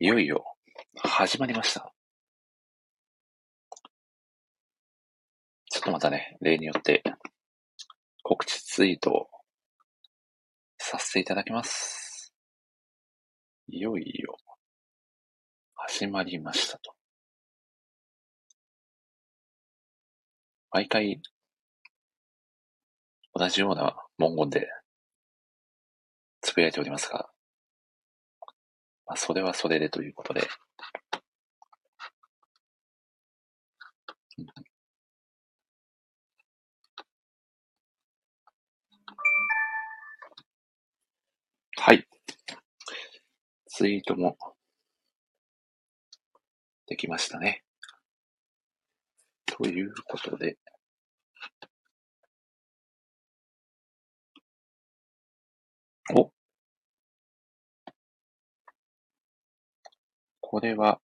いよいよ始まりました。ちょっとまたね、例によって告知ツイートをさせていただきます。いよいよ始まりましたと。毎回同じような文言でつぶやいておりますが、まあ、それはそれでということで。はい。ツイートもできましたね。ということで。おこれは、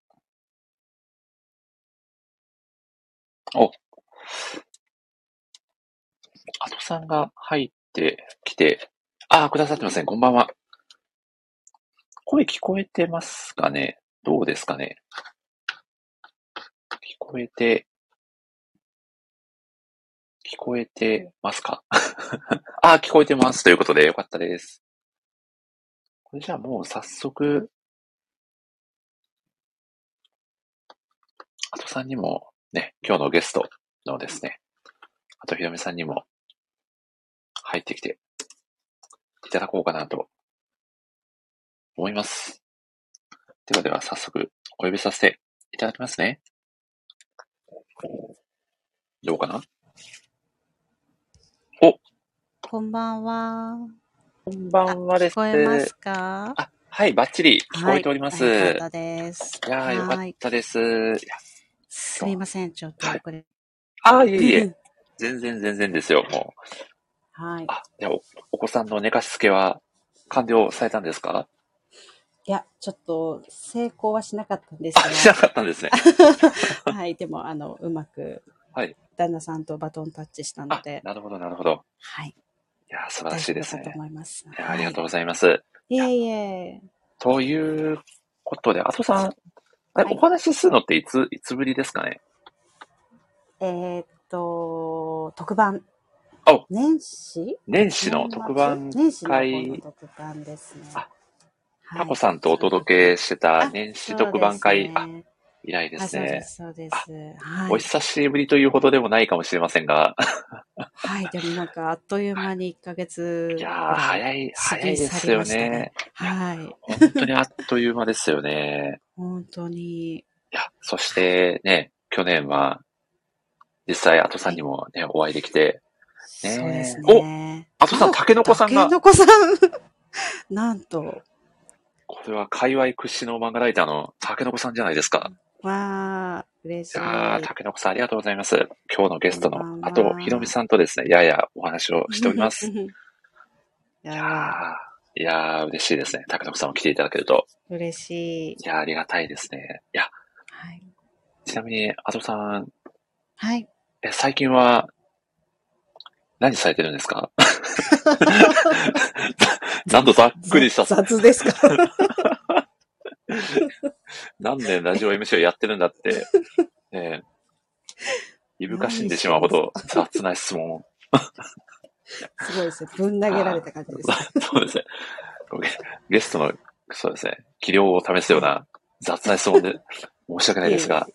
お、アトさんが入ってきて、ああ、くださってますね。こんばんは。声聞こえてますかね？どうですかね？聞こえて、聞こえてますか？ああ、聞こえてます。ということで、よかったです。これじゃあもう早速、あとさんにもね、今日のゲストのですね、あとひろみさんにも入ってきていただこうかなと思います。ではでは早速お呼びさせていただきますね。どうかな？こんばんは。こんばんはです。聞こえますか？あ、はい、バッチリ聞こえております。はい、よいかったです。やー、よかはいったです。すみません、ちょっとはい遅れ。あー、いえいえ、全然全然ですよ、もう。はい。あ、じゃあお、お子さんの寝かしつけは完了されたんですか？いや、ちょっと成功はしなかったんですあ、しなかったんですね。が、はい、でも、あの、うまく、はい旦那さんとバトンタッチしたのあで、、なるほど、なるほど。はい。いやー、素晴らしいですね。思います。いやーありがとうう。ございます。いえいえ。ということで、あとさん、あれはい。お話しするのっていつ、いつぶりですかね？えーっと、特番。お年始？年始の特番年始の特番ですね。あはい。タコさんとお届けしてたあ年始特番会、あ以来であすね。そうです、そうです。はい。お久しぶりというほどでもないかもしれませんが、はい、でもなんかあっという間に1ヶ月いやー、早い、早いですよねね。はい。本当にあっという間ですよね。本当に。いや、そしてね、去年は、実際、アトさんにもね、お会いできて、ねそうですね。アトさん、タケノコさんがタケ、ノコさん なんと、これは界隈屈指の漫画ライターのタケノコさんじゃないですか。わあ、嬉しい。いやー、タケノコさんありがとうございます。今日のゲストの、あと、ひろみさんとですね、ややお話をしております。い いややー、いやー、嬉しいですね。タケノコさんも来ていただけると。ー嬉しい。いやー、ありがたいですね。いや、はい。ちなみに、アトさん、はい。え、最近は、何されてるんですか？なんとざっくりした、雑ですか？何年ラジオ MC をやってるんだって、えー、いぶかしんでしまうほど雑な質問。すごいですね。ぶん投げられた感じです。そうですね。ゲゲストの、そうですね、器量を試すような雑な質問で申し訳ないですが、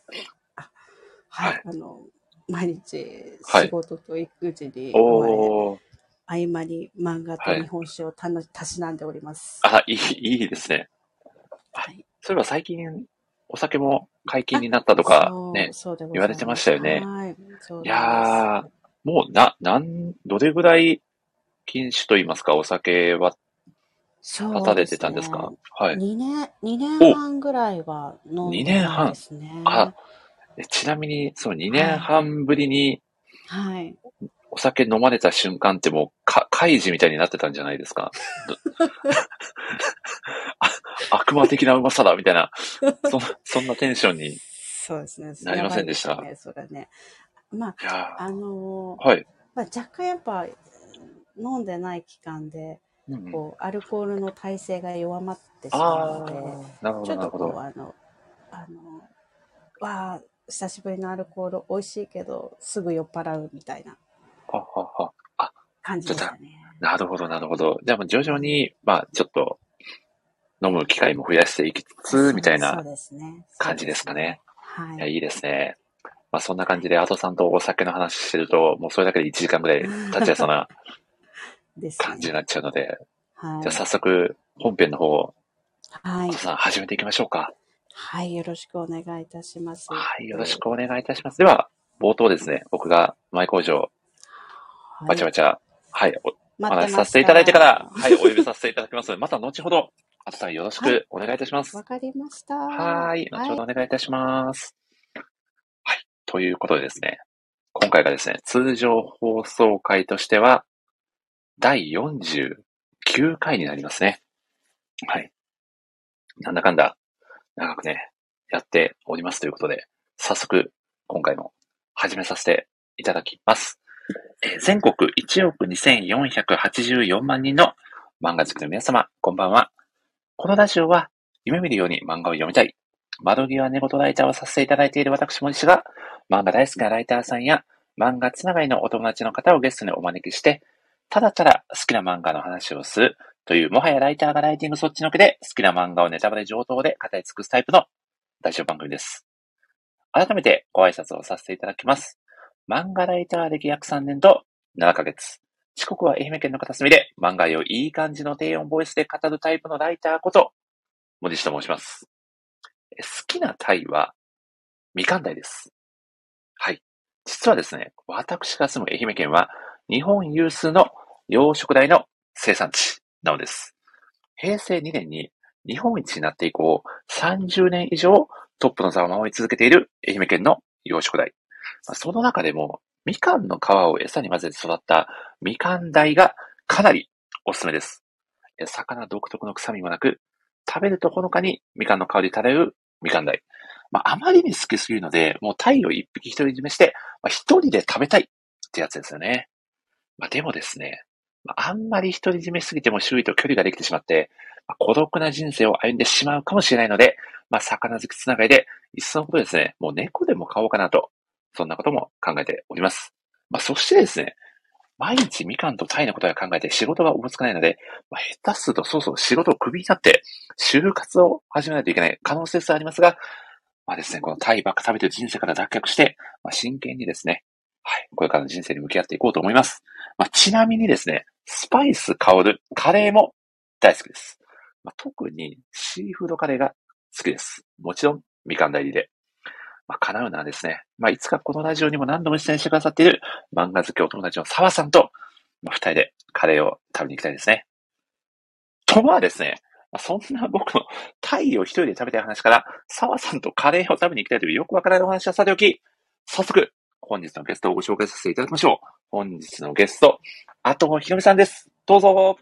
はい。はいあの、毎日はい仕事と育児に追われ、おー、合間に漫画とはい日本酒をたのたしなんでおります。あ、いい、いいですね。はい。そういえば最近、お酒も解禁になったとかね、言われてましたよねはい。いやー、もう、な、なん、どれぐらい禁酒と言いますか、お酒はそう立たれてたんですか？はい。2年、二年半ぐらいは飲ん二でた年半んですね。あえちなみに、その2年半ぶりにはい。お酒飲まれた瞬間ってもう、か、怪事みたいになってたんじゃないですか。悪魔的なうまさだ、みたいな、そんそんなテンションに。いそうですね。なりませんでした？それね。まあ、やあのーーはい。まあ、若干やっぱ飲んでない期間で、うんうんこう、アルコールの耐性が弱まってしまうあので、あ、なるほど、ちょっとこう。あの、あの、わあ、久しぶりのアルコール美味しいけど、すぐ酔っ払うみたいなははは。あ、感じでしたね。なるほど、なるほど。じゃあ徐々に、まあちょっと、飲む機会も増やしていきつつ、みたいな。感じですかね。はいや、いいですね。まあそんな感じで、アトさんとお酒の話してると、もうそれだけで1時間ぐらい 経っちゃいそうな感じになっちゃうので、はい。じゃあ早速、本編の方、はいアト。さん始めていきましょうか。はい。よろしくお願いいたします。はい、よろしくお願いいたします。では、冒頭ですね、僕が前工場、はい。バチャバチャ、はい、お話しさせていただいてから、はい、お呼びさせていただきますので、また後ほど、アトさんよろしはくお願いいたします。わかりました。はーい。後ほどはお願いいたします。はい。ということでですね、今回がですね、通常放送回としては、第49回になりますね。はい。なんだかんだ、長くね、やっておりますということで、早速、今回も始めさせていただきます。全国1億2484万人の漫画好きの皆様、こんばんは。このラジオは、夢見るように漫画を読みたい。窓際寝言ライターをさせていただいている私森氏が、漫画大好きなライターさんや、漫画つながりのお友達の方をゲストにお招きして、ただただ好きな漫画の話をするという、もはやライターがライティングそっちのけで、好きな漫画をネタバレ上等で語り尽くすタイプのラジオ番組です。改めてご挨拶をさせていただきます。漫画ライター歴約3年と7ヶ月。四国は愛媛県の片隅で漫画をいい感じの低音ボイスで語るタイプのライターこと、森下と申します。好きなタイは、みかん鯛です。はい。実はですね、私が住む愛媛県は、日本有数の養殖鯛の生産地なのです。平成2年に日本一になって以降、30年以上トップの座を守り続けている愛媛県の養殖鯛。まあその中でも、みかんの皮を餌に混ぜて育ったみかん鯛がかなりおすすめです。魚独特の臭みもなく、食べるとほのかにみかんの香り漂うみかん鯛。まあ、あまりに好きすぎるので、もう鯛を一匹独り占めして、まあ、一人で食べたいってやつですよね。まあ、でもですね、まあ、あんまり独り占めすぎても周囲と距離ができてしまって、まあ、孤独な人生を歩んでしまうかもしれないので、まあ、魚好きつながりで、いっそのことですね、もう猫でも買おうかなと、そんなことも考えております。まあ、そしてですね、毎日みかんとタイのことが考えて仕事がおぼつかないので、まあ、下手するとそうそう仕事をクビになって、就活を始めないといけない可能性すらありますが、まあですね、このタイばっか食べてる人生から脱却して、まあ、真剣にですね、はい、これからの人生に向き合っていこうと思います。まあ、ちなみにですね、スパイス香るカレーも大好きです。まあ、特にシーフードカレーが好きです。もちろん、みかん代理で。まあ、叶うのはですね、まあ、いつかこのラジオにも何度も出演してくださっている漫画好きお友達の澤さんと、まあ、二人でカレーを食べに行きたいですね。とはですね、まあ、そんな僕のタイを一人で食べたい話から、澤さんとカレーを食べに行きたいというよくわからないお話はさておき、早速、本日のゲストをご紹介させていただきましょう。本日のゲスト、あとひろみさんです。どうぞ。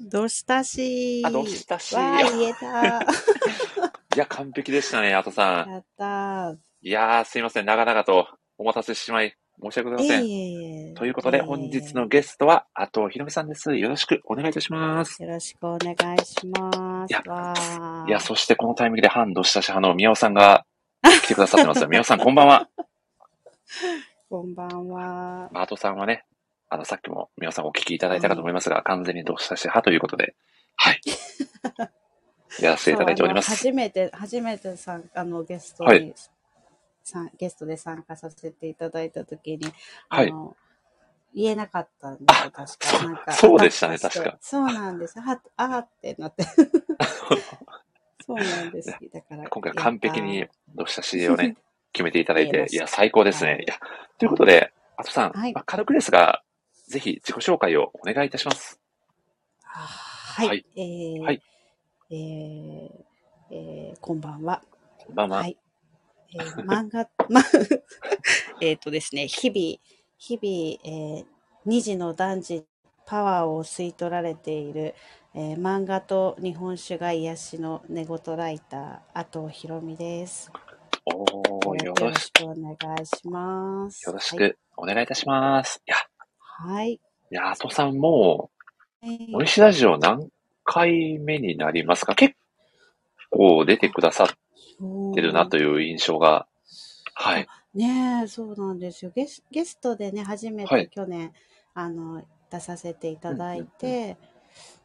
どうしたしあ、どうしたし。わー、言えた。いや、完璧でしたね、あとさん。やったいやー、すいません、長々とお待たせしてしまい、申し訳ございません。いえいえということで、本日のゲストは、あとひろみさんです。よろしくお願いいたします。よろしくお願いします。いやいや、そしてこのタイミングで反どしたし派の宮尾さんが 来てくださってます。宮尾さん、こんばんは。こんばんは。まあ、あとさんはね、あの、さっきも宮尾さんお聞きいただいたかと思いますが、完全にどしたし派ということで、はい。やらせていただいております。初めて、初めてさんあのゲストに、はいさんゲストで参加させていただいたときに、はいあの、言えなかったんですよ、確か。なんかそうでしたねあ確か。そうなんです。はあーってなって。そうなんです。だから。今回完璧にどしたしをね、決めていただいていや、最高ですはい。ねいや、ということで、あとさん、はいまあ軽くですが、ぜひ自己紹介をお願いいたします。たはい。はいえーはいえーえーこんばんは。こんばんは。はい。えー 漫画、ま、えっとですね、日々、日々、えー二児の男児パワーを吸い取られている、えー漫画と日本酒が癒しの寝言ライター、あとひろみです。おー、よろししくお願いします。よろしはい。くお願いいたします。いや、はい。いや、あとさんもう、森氏ラジオ何回目になりますか？結構出てくださってるなという印象が。はい。ねえ、そうなんですよ。ゲスゲストでね、初めはいて去年、あの、出させていただいうんて、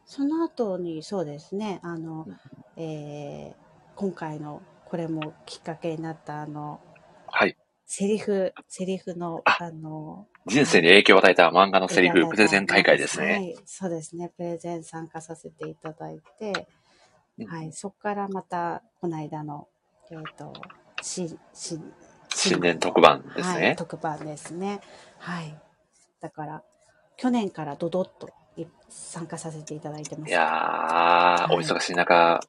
その後に、そうですね、あのうん、えー今回の、これもきっかけになった、あの、はい。セリフ、セリフの、ああの、人生に影響を与えた漫画のセリフプレゼン大会ですはね。い、そうですね。プレゼン参加させていただいて、うんはい、そこからまた、この間の、えっ、と、し、し、新年特番ですはい、ね。特番ですね。はい。だから、去年からドドッとい参加させていただいてます。いやー、いお忙しい中、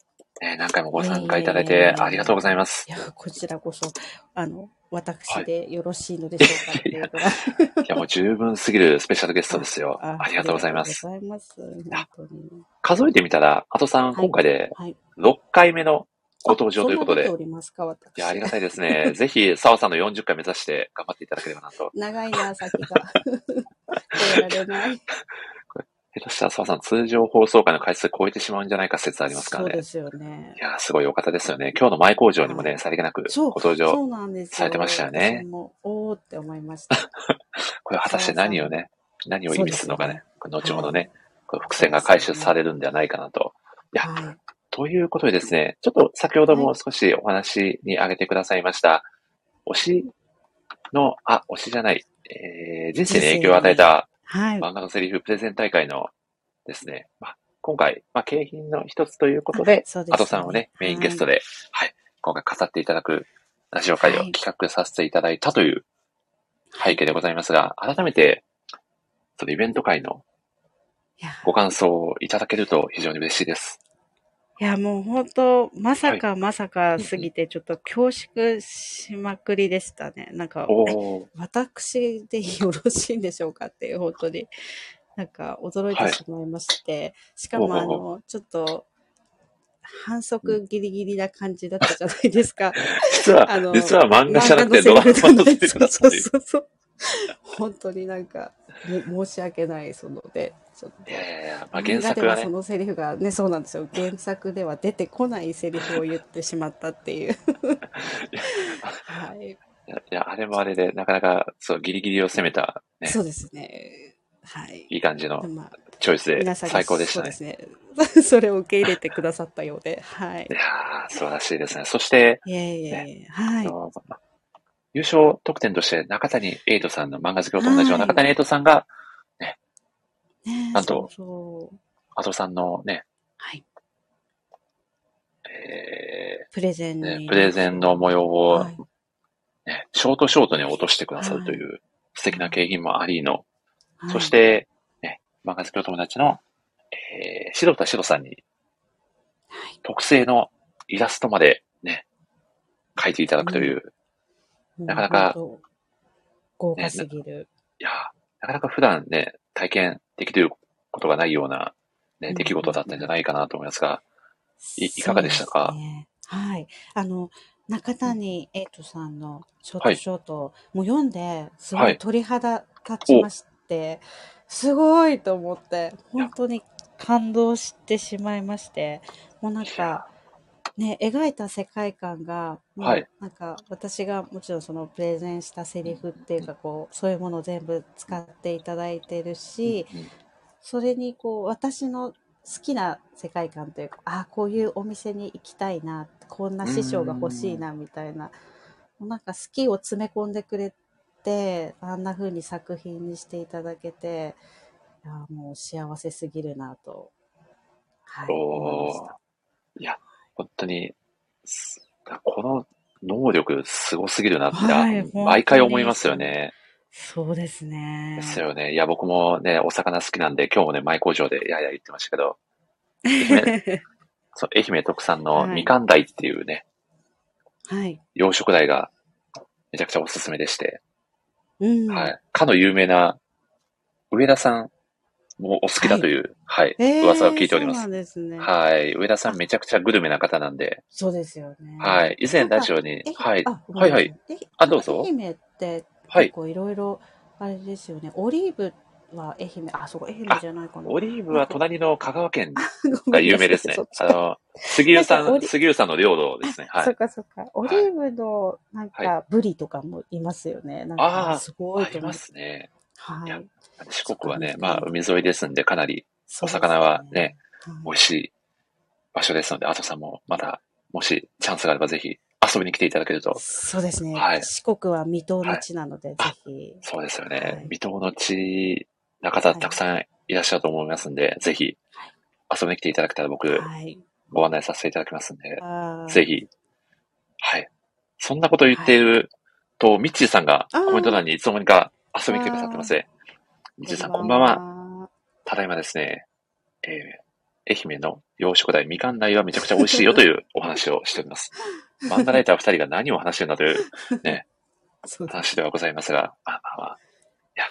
ね何回もご参加いただいてありがとうございます。いや、こちらこそ、あの、私はいでよろしいのでしょうかっていうぐらい。いや、もう十分すぎるスペシャルゲストですよ。ありがとうございます。ありがとうございます。数えてみたら、加藤さん、はい今回ではい。6回目のご登場ということで。いや、ありがたいですね。ぜひ、澤さんの40回目指して頑張っていただければなと。長いな、先が。超えられない。下手したら澤さん、通常放送回の回数超えてしまうんじゃないか説ありますからね。そうですよねい。や、すごいお方ですよね。今日の前工場にもね、はいさりげなくご登場。されてましたよね私もおーって思いました。これ果たして何をね、何を意味するのかね。そ後ほどね、これ伏線が回収されるんではないかなと。いやはい。ということでですね、ちょっと先ほども少しお話に挙げてくださいました、推しの、あ、推しじゃない、えー、人生に影響を与えたはい。漫画のセリフプレゼン大会のですね、まあ、今回、まあ、景品の一つということで、そうですね。さんをね、メインゲストで、はい、今回飾っていただくラジオ会をはい。企画させていただいたという背景でございますが、改めて、そのイベント会のご感想をいただけると非常に嬉しいです。いやもう本当、まさかまさかすぎて、ちょっと恐縮しまくりでしたね。なんか、私でよろしいんでしょうかっていう、本当に、なんか驚いてしまいまして、しかもあほうほうの、ちょっと、反則ギリギリな感じだったじゃないですか。実はあの、実は漫画じゃなくてドラマのセリフだったそうという。そうそう。本当になんか、も申し訳ない、そので、ちょっといやいやいや、まあ、原作はねそ、のセリフがね、そうなんですよ。原作では出てこないセリフを言ってしまったっていう。はい。いやあれもあれで、なかなか、そう、ギリギリを攻めた、ね、そうですね。はい。いい感じのまあ、チョイスで最高でしたね。そうですね。それを受け入れてくださったようで、はいい。やー素晴らしいですね。そして、いえいえいえ、はい。優勝特典として中谷エイトさんの漫画好きと同じようなはい。中谷エイトさんが、ねなんとそうさんのね、はい。えプレゼンーねに。プレゼンの模様を、はい。ね、ショートショートに落としてくださるという素敵な景品もありの、はい。そし、て、ね、漫画好きお友達の、えー、白田白さんにはい。特製のイラストまでね、描いていただくという、なかなか豪華すぎる。いやー、なかなか普段ね、体験できることがないような、ね、うん出来事だったんじゃないかなと思いますが、いいかがでしたか？ね。はい。あの、中谷エイトさんのショートショート、もう読んで、すごはいい鳥肌立ちまして、すごいと思って、本当に感動してしまいまして、もうなんか、ね、描いた世界観が、もうはい。なんか私がもちろんそのプレゼンしたセリフっていうかこうそういうものを全部使っていただいてるし、うんそれにこう私の好きな世界観というかあこういうお店に行きたいなこんな師匠が欲しいなみたいななんか好きを詰め込んでくれてあんな風に作品にしていただけていやもう幸せすぎるなと、はい、思いましおー。た。いや、本当に、すこの能力すごすぎるなって、はい毎回思いますよね。そうですね。ですよね。いや、僕もね、お魚好きなんで、今日もね、前工場でやや言ってましたけど、媛 そう愛媛特産のはいみかん鯛っていうね、はい。養殖鯛がめちゃくちゃおすすめでして、うん。はい。かの有名な上田さんもお好きだという、はい、えー噂を聞いておりますそうなん。ですね。はい。上田さんめちゃくちゃグルメな方なんで、そうですよね。はい。以前ラジオにえ、はい。はいはい。えあどうぞ愛媛ってはい結構いろいろ、あれですよね、オリーブは愛媛、あ、そう、愛媛じゃないかな。オリーブは隣の香川県ごが有名ですねあの、杉浦さん、杉浦さんの領土ですね。はそっい。かそっか。オリーブの、なんはか、ブリとかもいますよね。なんああか、すごいありまと思う。すね。はいや四国はね、まあ、海沿いですんで、かなりお魚はね、はい美味しい場所ですので、アトさんもまた、もしチャンスがあればぜひ遊びに来ていただけると、そうですね。はい四国は未踏の地なので、ぜひ。そうですよはいね。未踏の地な方たくさんいらっしゃると思いますんで、ぜひ遊びに来ていただけたら僕、はい。ご案内させていただきますんで、ぜひ。はい。そんなことを言っていると、ミッチーさんがコメント欄にいつの間にか遊びに来てくださってますね。ミッチーさん、こんばんは。は。ただいまですね、えー愛媛の洋食大みかん大はめちゃくちゃ美味しいよというお話をしております。漫画ライター二人が何を話してるんだという そうです。話ではございますが、まあまあ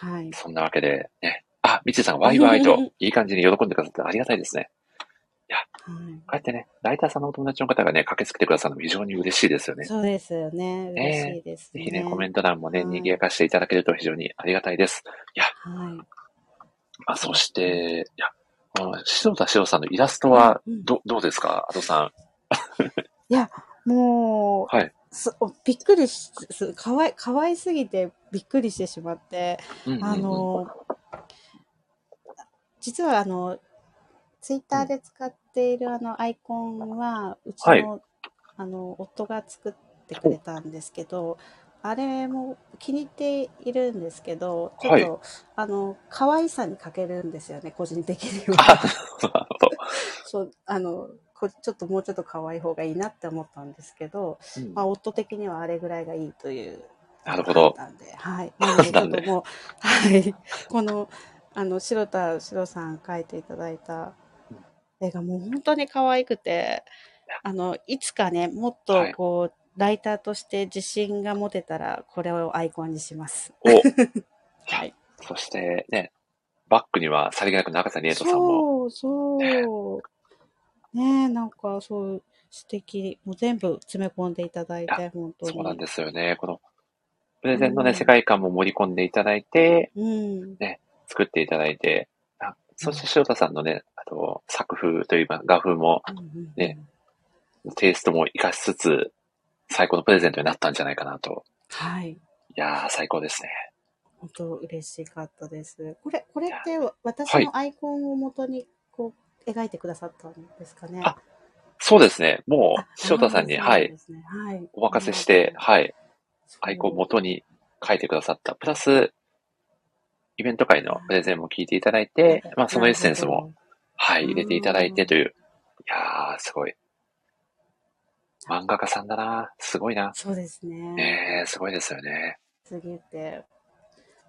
まあ、はい。そんなわけで、ね。あ、ミッチーさん、ワイワイといい感じに喜んでくださってありがたいですね。はいこうやってね、ライターさんのお友達の方がね、駆けつけてくださるのも非常に嬉しいですよね。そうですよね。ね嬉しいですね。ぜひね、コメント欄もね、はい賑やかしていただけると非常にありがたいです。はい。まあ、そして、いや、この、白田白さんのイラストはうんど、どうですか？アドさ もう、はいすびっくりし、すかわい、かわいすぎてびっくりしてしまって、ん。うんうんうんあの、実はあの、ツイッターで使っているあのアイコンは、うちの、はいあの、夫が作ってくれたんですけど、あれも気に入っているんですけど、ちょっと、はいあの、可愛さに欠けるんですよね、個人的にあ、は。なるほど。そう、あの、こちょっともうちょっと可愛い方がいいなって思ったんですけど、うんまあ、夫的にはあれぐらいがいいという。なるほど判断で。はい。なので、ちょっともう、はい。この、あの、白田白さん描いていただいた絵がもう本当に可愛くて、あの、いつかね、もっとはいこう、ライターとして自信が持てたら、これをアイコンにします。お、はい。そしてね、バックにはさりげなく中谷瑛斗さんも、そう、そう。ねえ、なんかそう、素敵。もう全部詰め込んでいただいて、本当に。そうなんですよね。この、プレゼンのね、うん世界観も盛り込んでいただいて、うん。作っていただいて、あそして塩田さんのね、あと、作風というか、画風も、ねテイストも活かしつつ、最高のプレゼントになったんじゃないかなと。はい。いやー、最高ですね。本当嬉しかったです。これ、これって私はいのアイコンを元にこう描いてくださったんですかね？あそうですね。もあう、塩田さんに、はい、はい。お任せして、はい、アイコン元に書いてくださった。プラス、イベント会のプレゼンも聞いていただいて、まあ、そのエッセンスも、はい、入れていただいてという。いやー、すごい。漫画家さんだな。すごいな。そうですね。ねえ、すごいですよね。すぎて、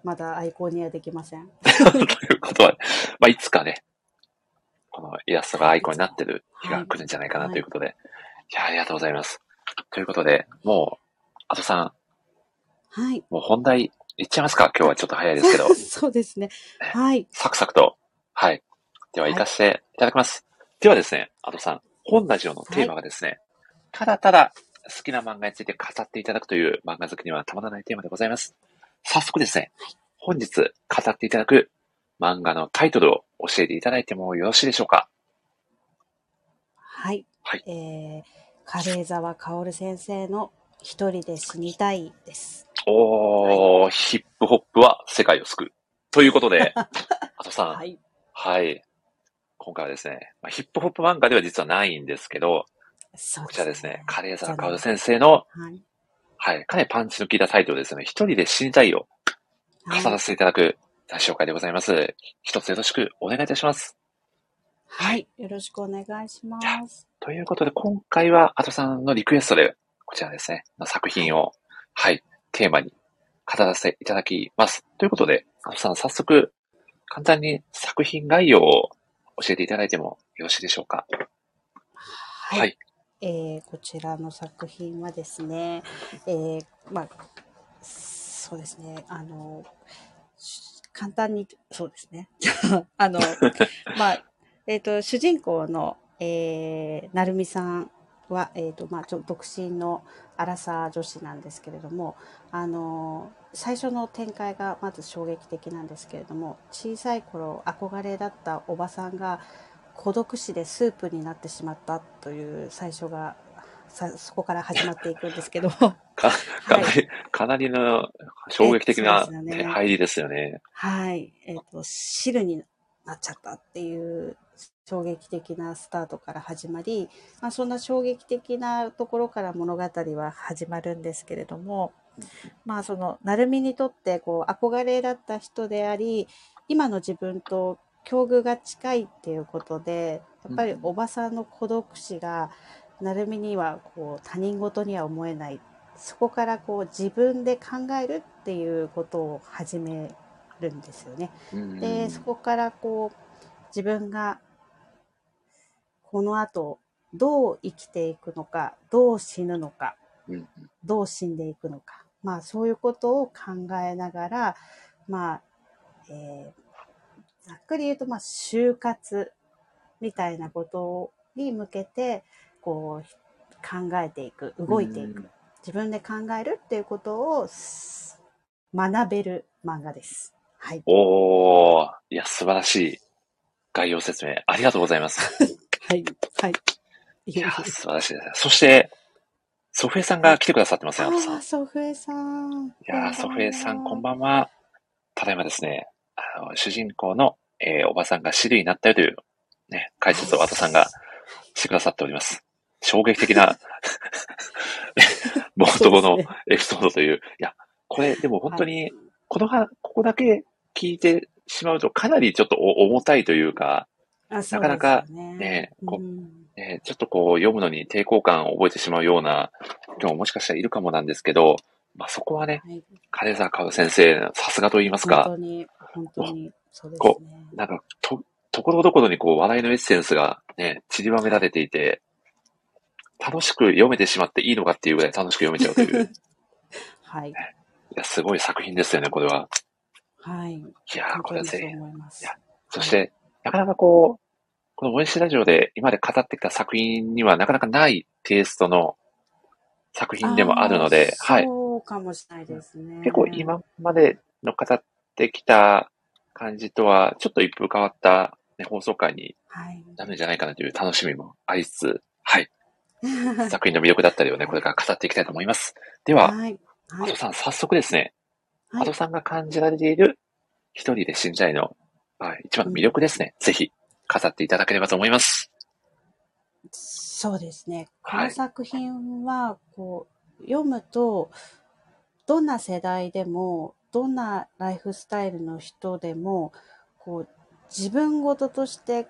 まだアイコンにはできません。ということは、まあ、いつかね、このイラストがアイコンになってる日が来るんじゃないかなということで。いや、ありがとうございます。ということで、もう、あとさん、はい。もう本題いっちゃいますか？今日はちょっと早いですけど、そうですね。はい。サクサクと。はい。では、行かせていただきます。ではですね、あとさん、本ラジオのテーマがですね、ただただ好きな漫画について語っていただくという漫画好きにはたまらないテーマでございます。早速ですね、本日語っていただく漫画のタイトルを教えていただいてもよろしいでしょうか？はい。はいえー、軽井沢薫先生の一人で死にたいです。おー、ヒップホップは世界を救う。ということで、あとさん、はい。はい。今回はですね、まあ、ヒップホップ漫画では実はないんですけど、そうこちらですね、カレーザーカウ。先生の、はい。はい、かなりパンチの効いたタイトルですね。一人で死にたいを語はいらせていただく大紹介でございます。一つよろしくお願いいたします。はい。よろしくお願いします。ということで、今回は、アトさんのリクエストで、こちらですね、の作品を、はい、テーマに語らせていただきます。ということで、アトさん、早速、簡単に作品概要を教えていただいてもよろしいでしょうか？はい。はい。えーこちらの作品はですね、えーまあ、そうですね、あの、し簡単に、そうですね。あの、まあ、えっ、と、主人公の、えー、なるみさんは、えっ、と、まあ、ちょ独身のアラサー女子なんですけれどもあの最初の展開がまず衝撃的なんですけれども小さい頃憧れだったおばさんが孤独死でスープになってしまったという最初がさそこから始まっていくんですけども。か、かなはい。り、かなりの衝撃的な、入りですよね。はい、えっ、と、汁になっちゃったっていう衝撃的なスタートから始まり、まあ、そんな衝撃的なところから物語は始まるんですけれども、まあ、その、成海にとって、こう、憧れだった人であり、今の自分と境遇が近いっていうことで、やっぱりおばさんの孤独死が、成海には、こう、他人事には思えない。そこから、こう、自分で考えるっていうことを始めるんですよね。うんで、そこからこう、自分が、この後、どう生きていくのか、どう死ぬのか、うんどう死んでいくのか。まあ、そういうことを考えながら、まあ、えーざっくり言うと、まあ、就活みたいなことに向けて、こう、考えていく、動いていく。うん自分で考えるっていうことをす学べる漫画です。はい。おー、いや、素晴らしい概要説明、ありがとうございます。はい。はい。いいや、素晴らしいですね。そして、ソフエさんが来てくださってますよ、ああとさん。あ、ソフエさん。いやー、ソフエさん、こんんばんは。ただいまですね、あの、主人公の、えーおばさんが死類になったよという、ね、解説を和田さんがしてくださっております。衝撃的な、冒頭のエピソードという。いや、これ、でも本当に、このは、ここだけ聞いてしまうと、かなりちょっとお重たいというか、ななかなかねねこうんえーちょっとこう、読むのに抵抗感を覚えてしまうような人ももしかしたらいるかもなんですけど、まあそこはね、はい、金沢薫先生、さすがと言いますか、本当に、本当に、そうですこね。なんか、と、ところどころにこう、笑いのエッセンスがね、散りばめられていて、楽しく読めてしまっていいのかっていうぐらい楽しく読めちゃうという、い はい。や、すごい作品ですよね、これは。はい。いやこれはぜひ。いやそして、なかなかこう、このモエシラジオで今まで語ってきた作品にはなかなかないテイストの作品でもあるので、はい。そうかもしれないですね。結構今までの語ってきた感じとは、ちょっと一風変わった、ね、放送回にはい。なるんじゃないかなという楽しみもありつつ、はい。作品の魅力だったりをね、これから語っていきたいと思います。では、はい。はいアト。さん、早速ですね、はいアトさんが感じられている一人で死んじゃいの、はい、一番の魅力ですね。ぜひ、語っていただければと思います。そうですね。こはいの作品は、こう、読むと、どんな世代でも、どんなライフスタイルの人でも、こう、自分事として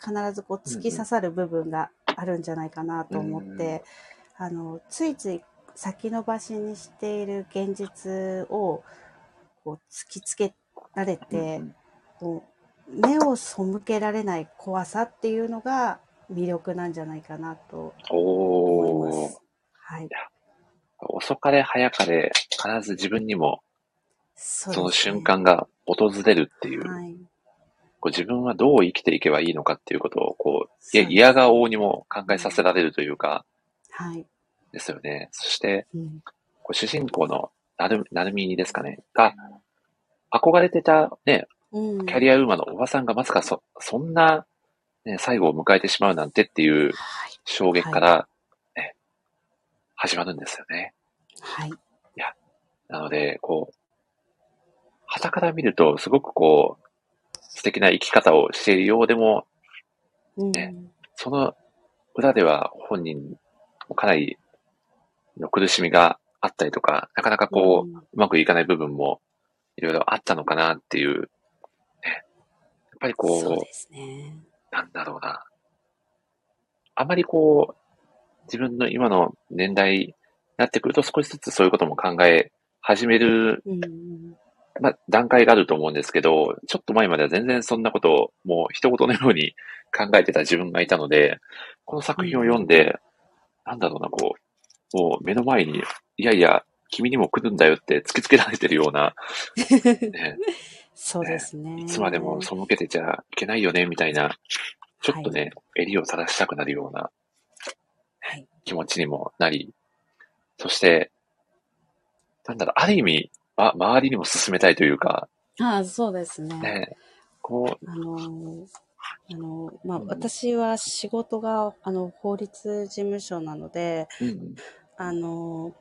必ずこう突き刺さる部分があるんじゃないかなと思って、あの、ついつい先延ばしにしている現実を、こう、突きつけられて、こう目を背けられない怖さっていうのが魅力なんじゃないかなと思います。。はい。遅かれ早かれ、必ず自分にもそその瞬間が訪れるっていう、はい。こう自分はどう生きていけばいいのかっていうことを、こう、いや嫌が応にも考えさせられるというか、はい。ですよね。そして、うん。こう主人公のなる、なるみですかね、が、憧れてたね、うん。キャリアウーマンのおばさんがまさかそ、そんな、ね、最後を迎えてしまうなんてっていうはい。衝撃から、ね、始まるんですよね。はい。なので、こう、旗から見ると、すごくこう、素敵な生き方をしているようでも、うん。ねその裏では本人もかなりの苦しみがあったりとか、なかなかこう、うんうまくいかない部分もいろいろあったのかなっていう、ぱりこう、そうですね。なんだろうな。あまりこう、自分の今の年代になってくると少しずつそういうことも考え始める、うん。まあ、段階があると思うんですけど、ちょっと前までは全然そんなことをもう一言のように 考えてた自分がいたので、この作品を読んで、なんだろうな、こう、もう目の前に、いやいや、君にも来るんだよって突きつけられてるような、ね、そうですね。いつまでも背けてちゃいけないよね、みたいな、ちょっとね、襟を正したくなるようなはい。気持ちにもなり、そして、なんだろう、ある意味、ま、周りにも勧めたいというか、ああ、そうですね。ね、こう、あのー、あのー、まあ、うん私は仕事が、あの、法律事務所なので、うん、あの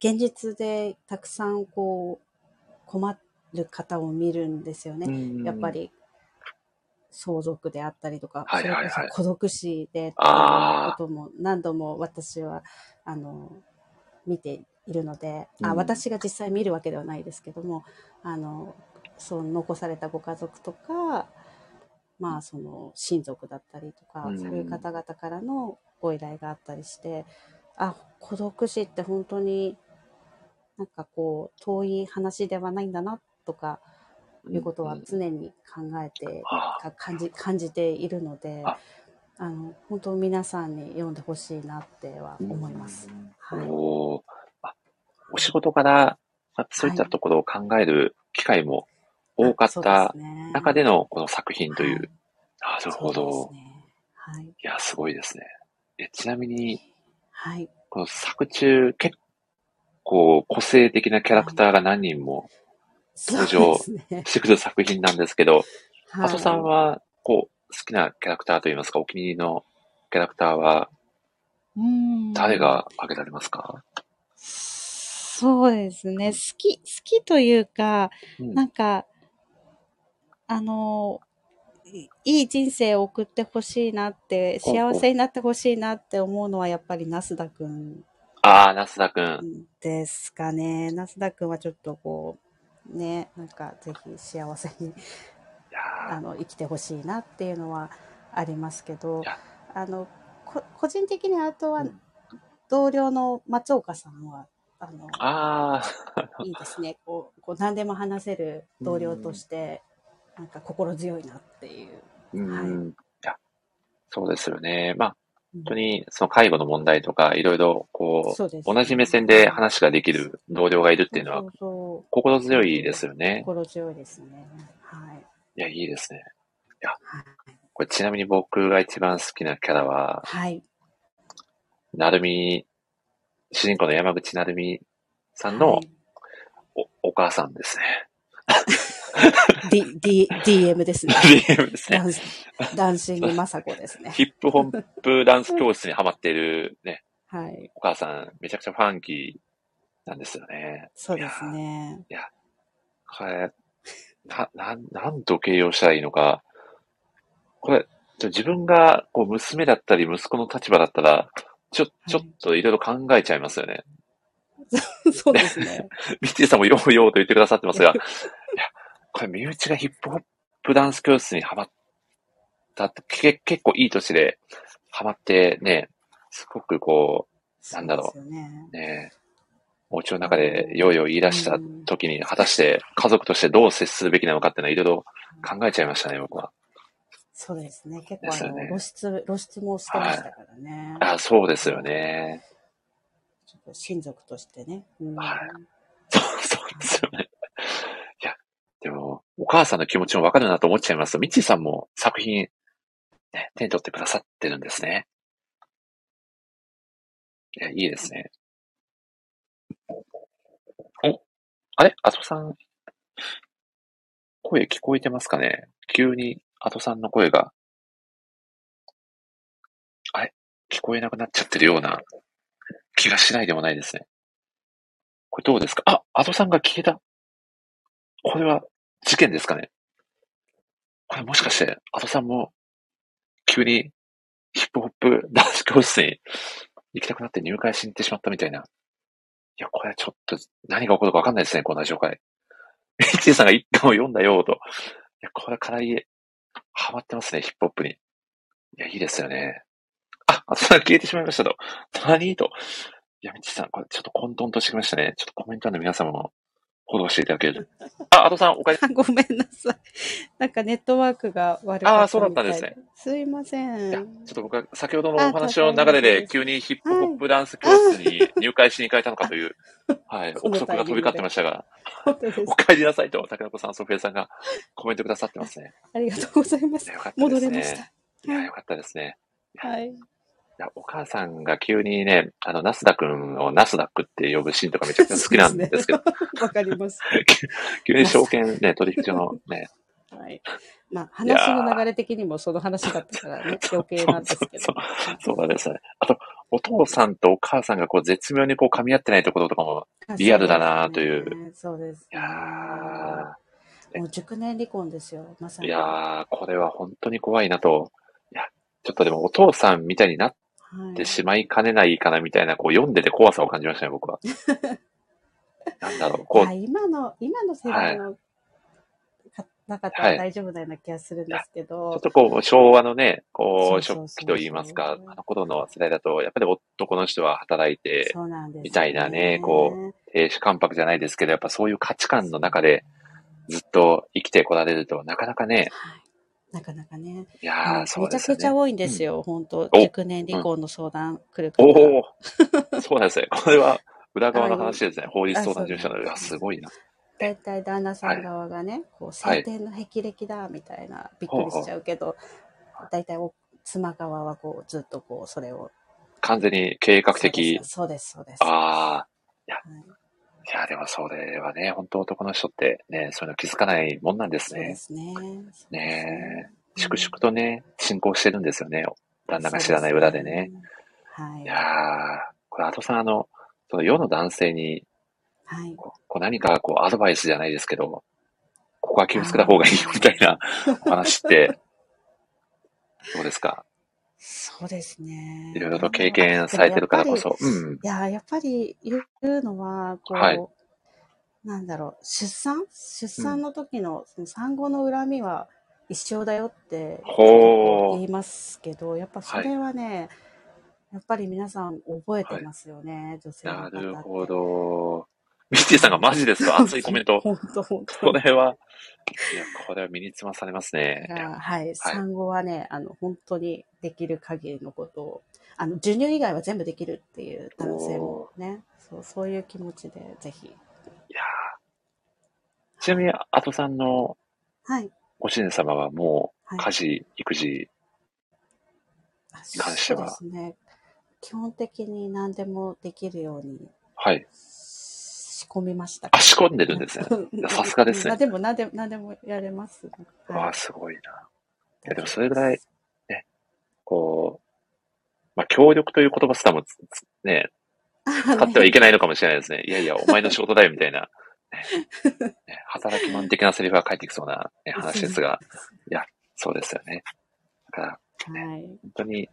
ー、現実でたくさんこう、困る方を見るんですよね。うん。やっぱ、り、相続であったりとか、はいはいはい。孤独死でっていうことも何度も私は、あの、見ているので、あ、うん。私が実際見るわけではないですけども、あの、そう残されたご家族とか、まあその親族だったりとか、うん。そういう方々からのご依頼があったりして、あ、孤独死って本当になんかこう遠い話ではないんだなとかいうことは常に考えて、あか感じ感じているのでああの本当皆さんに読んでほしいなっては思います。はい、おお仕事から、まあそういったところを考える機会も多かった中でのこの作品という。はいなるほど。ね。はい。いや、すごいですね。えちなみに、はい。この作中、結構個性的なキャラクターが何人も登場。してくる作品なんですけど、はい阿蘇さんは、こう、好きなキャラクターといいますか、お気に入りのキャラクターはうん誰が挙げられますか、そうですね。好き、好きというか、うんなんか、あの、いいい人生を送ってほしいなって、幸せになってほしいなって思うのはやっぱりナスダ君ああ、ナスダ君。ですかね。ナスダ君はちょっとこう、ね、なんかぜひ幸せにあの生きてほしいなっていうのはありますけどあの、こ個人的にあとはうん。同僚の松岡さんは、あの、あいいですね。こう、こう何でも話せる同僚として、なんか心強いなっていう。ー、うん、はい。いや、そうですよね。まあ、本本当にその介護の問題とか、いろいろ、こそう同じ目線で話ができる同僚がいるっていうのは心強いですよね。心強いですね。はい。いや、いいですね。はい。これちなみに僕が一番好きなキャラは、はい。なるみ、主人公の山口なるみさんのはいおお母さんですね。D、D、DM ですね。DM ですねダ。ンシングマサコですね。ヒップホップダンス教室にハマっているね、はい。お母さん、めちゃくちゃファンキーなんですよね。そうですね。これ、な、なん、なんと形容したらいいのか。これ、自分がこう娘だったり息子の立場だったら、ちょ、ちょっといろいろ考えちゃいますよね。そうですね。ミッチーさんもようようと言ってくださってますが、いや、これ身内がヒップホップダンス教室にハマったって、け結構いい年でハマってね、すごくこそうなんだろうですよね。う、ね、お家の中でようよう言い出した時に、果たして家族としてどう接するべきなのかっていうのはいろいろ考えちゃいましたね、僕は。そうですね。結構あの、ね露出、露出もしてましたからね。あ、そうですよね。ちょっと親族としてね。うんはいそう、そうですよね。お母さんの気持ちもわかるなと思っちゃいますと、ミッチーさんも作品、ね、手に取ってくださってるんですね。いや、いいですね。お、あれ？アトさん、声聞こえてますかね？急にアトさんの声が、あれ？聞こえなくなっちゃってるような気がしないでもないですね。これどうですか？あ、アトさんが消えた。これは事件ですかねこれもしかして、アトさんも急にヒップホップ 男子教室に行きたくなって入会しに行ってしまったみたいな。いや、これちょっと何が起こるかわかんないですね、こんな状態。ミッチーさんが一巻を読んだよと。いや、これかなりハマってますね、ヒップホップに。いや、いいですよね。あ、アトさん消えてしまいましたと。何と。いや、ミッチーさん、これちょっと混沌としてきましたね。ちょっとコメント欄の皆様もフォローしていただけると。あ、アトさん、おかえり。ごめんなさい。なんかネットワークが悪かったあーそうだったんですねすいません。ちょっと僕は先ほどのお話の流れで急にヒップホップダンス教室に入会しに行かれたのかという、はい、憶測が飛び交ってましたが、お。帰りなさいと、竹中さん、ソフィアさんがコメントくださってますね。ありがとうございます。よかったですね。戻れました。いや、よかったですね。はい。いや、お母さんが急にね、あの、ナスダ君をナスダックって呼ぶシーンとかめちゃくちゃ好きなんですけど、わかります。急に証券ね、取引所のね、はい。まあ、話の流れ的にもその話だったからね、余計なんですけど。そうそうなんですね。あと、お父さんとお母さんがこう絶妙にこう噛み合ってないところとかも、リアルだなというそうですね。いやもう熟年離婚ですよ、まさー、に。いやー、これは本当に怖いなと。いや、ちょっとでもお父さんみたいになっはいてしまいかねないかなみたいな、こう読んでて怖さを感じましたね、僕は。なんだろう、こう今の、今の世代のか中とは大丈夫なような気がするんですけちど、ょっとこう、昭和のね、こう、初期と言いますか、あの頃の世代だと、やっぱり男の人は働いて。みたいなねこ亭主関白じゃないですけど、やっぱそういう価値観の中でずっと生きてこられると、なかなかね、はい。なかなかね。いやー、そうめちゃ。くちゃ多いんですよ、本当お熟年離婚の相談来る方。おおそうなんですね。これは裏側の話ですね。法律相談事務所の。いや、すごいな。大体旦那さん側がね、こう、晴天の霹靂だ、みたいな、びっくりしちゃうけど、大体お妻側はこう、ずっとこう、それを。完全に計画的。そうです、そうです。ああ、いや、はいいや、でもそれはね、本当男の人ってね、そういうの気づかないもんなんですね。そうですね。ねえ粛々とね、進行してるんですよね。旦那が知らない裏でね。。はい。いやー、これ、アトさん、あの、その世の男性に、はい。こうこう何かこうアドバイスじゃないですけど、ここは気をつけた方がいいよみたいなお話って、どうですか？そうですね。いろいろと経験されてるからこそ。うん。いや、やっぱり言うのは、こう、はいなんだろう、出産？出産の時の、その産後の恨みは一生だよって言いますけど、やっぱそれはね、やっぱり皆さん覚えてますよね、女性の方な。るほど。ミッチーさんがマジですか？熱いコメント。本当本当これは、いや、これは身につまされますね。はい、産後はね、あの、本当にできる限りのことを、あの、授乳以外は全部できるっていう男性もね、そう、そういう気持ちで、ぜひ。いやーちなみに、アトさんのはい。ご主人様はもう、はい家事、育児、あ関しては？そうですね。基本的に何でもできるようにはい。仕込みました。あ、仕込んでるんですね。や さすがですねまあでも何でも、何でもやれます。わあ、すごいな。いやでもそれぐらい、こう、まあ、協力という言葉すらもね、使ってはいけないのかもしれないですね。いやいや、お前の仕事だよ、みたいな。ねね働きマン的なセリフが返ってきそうな、ね、話ですが、そうですよね。だから、はい。本当に、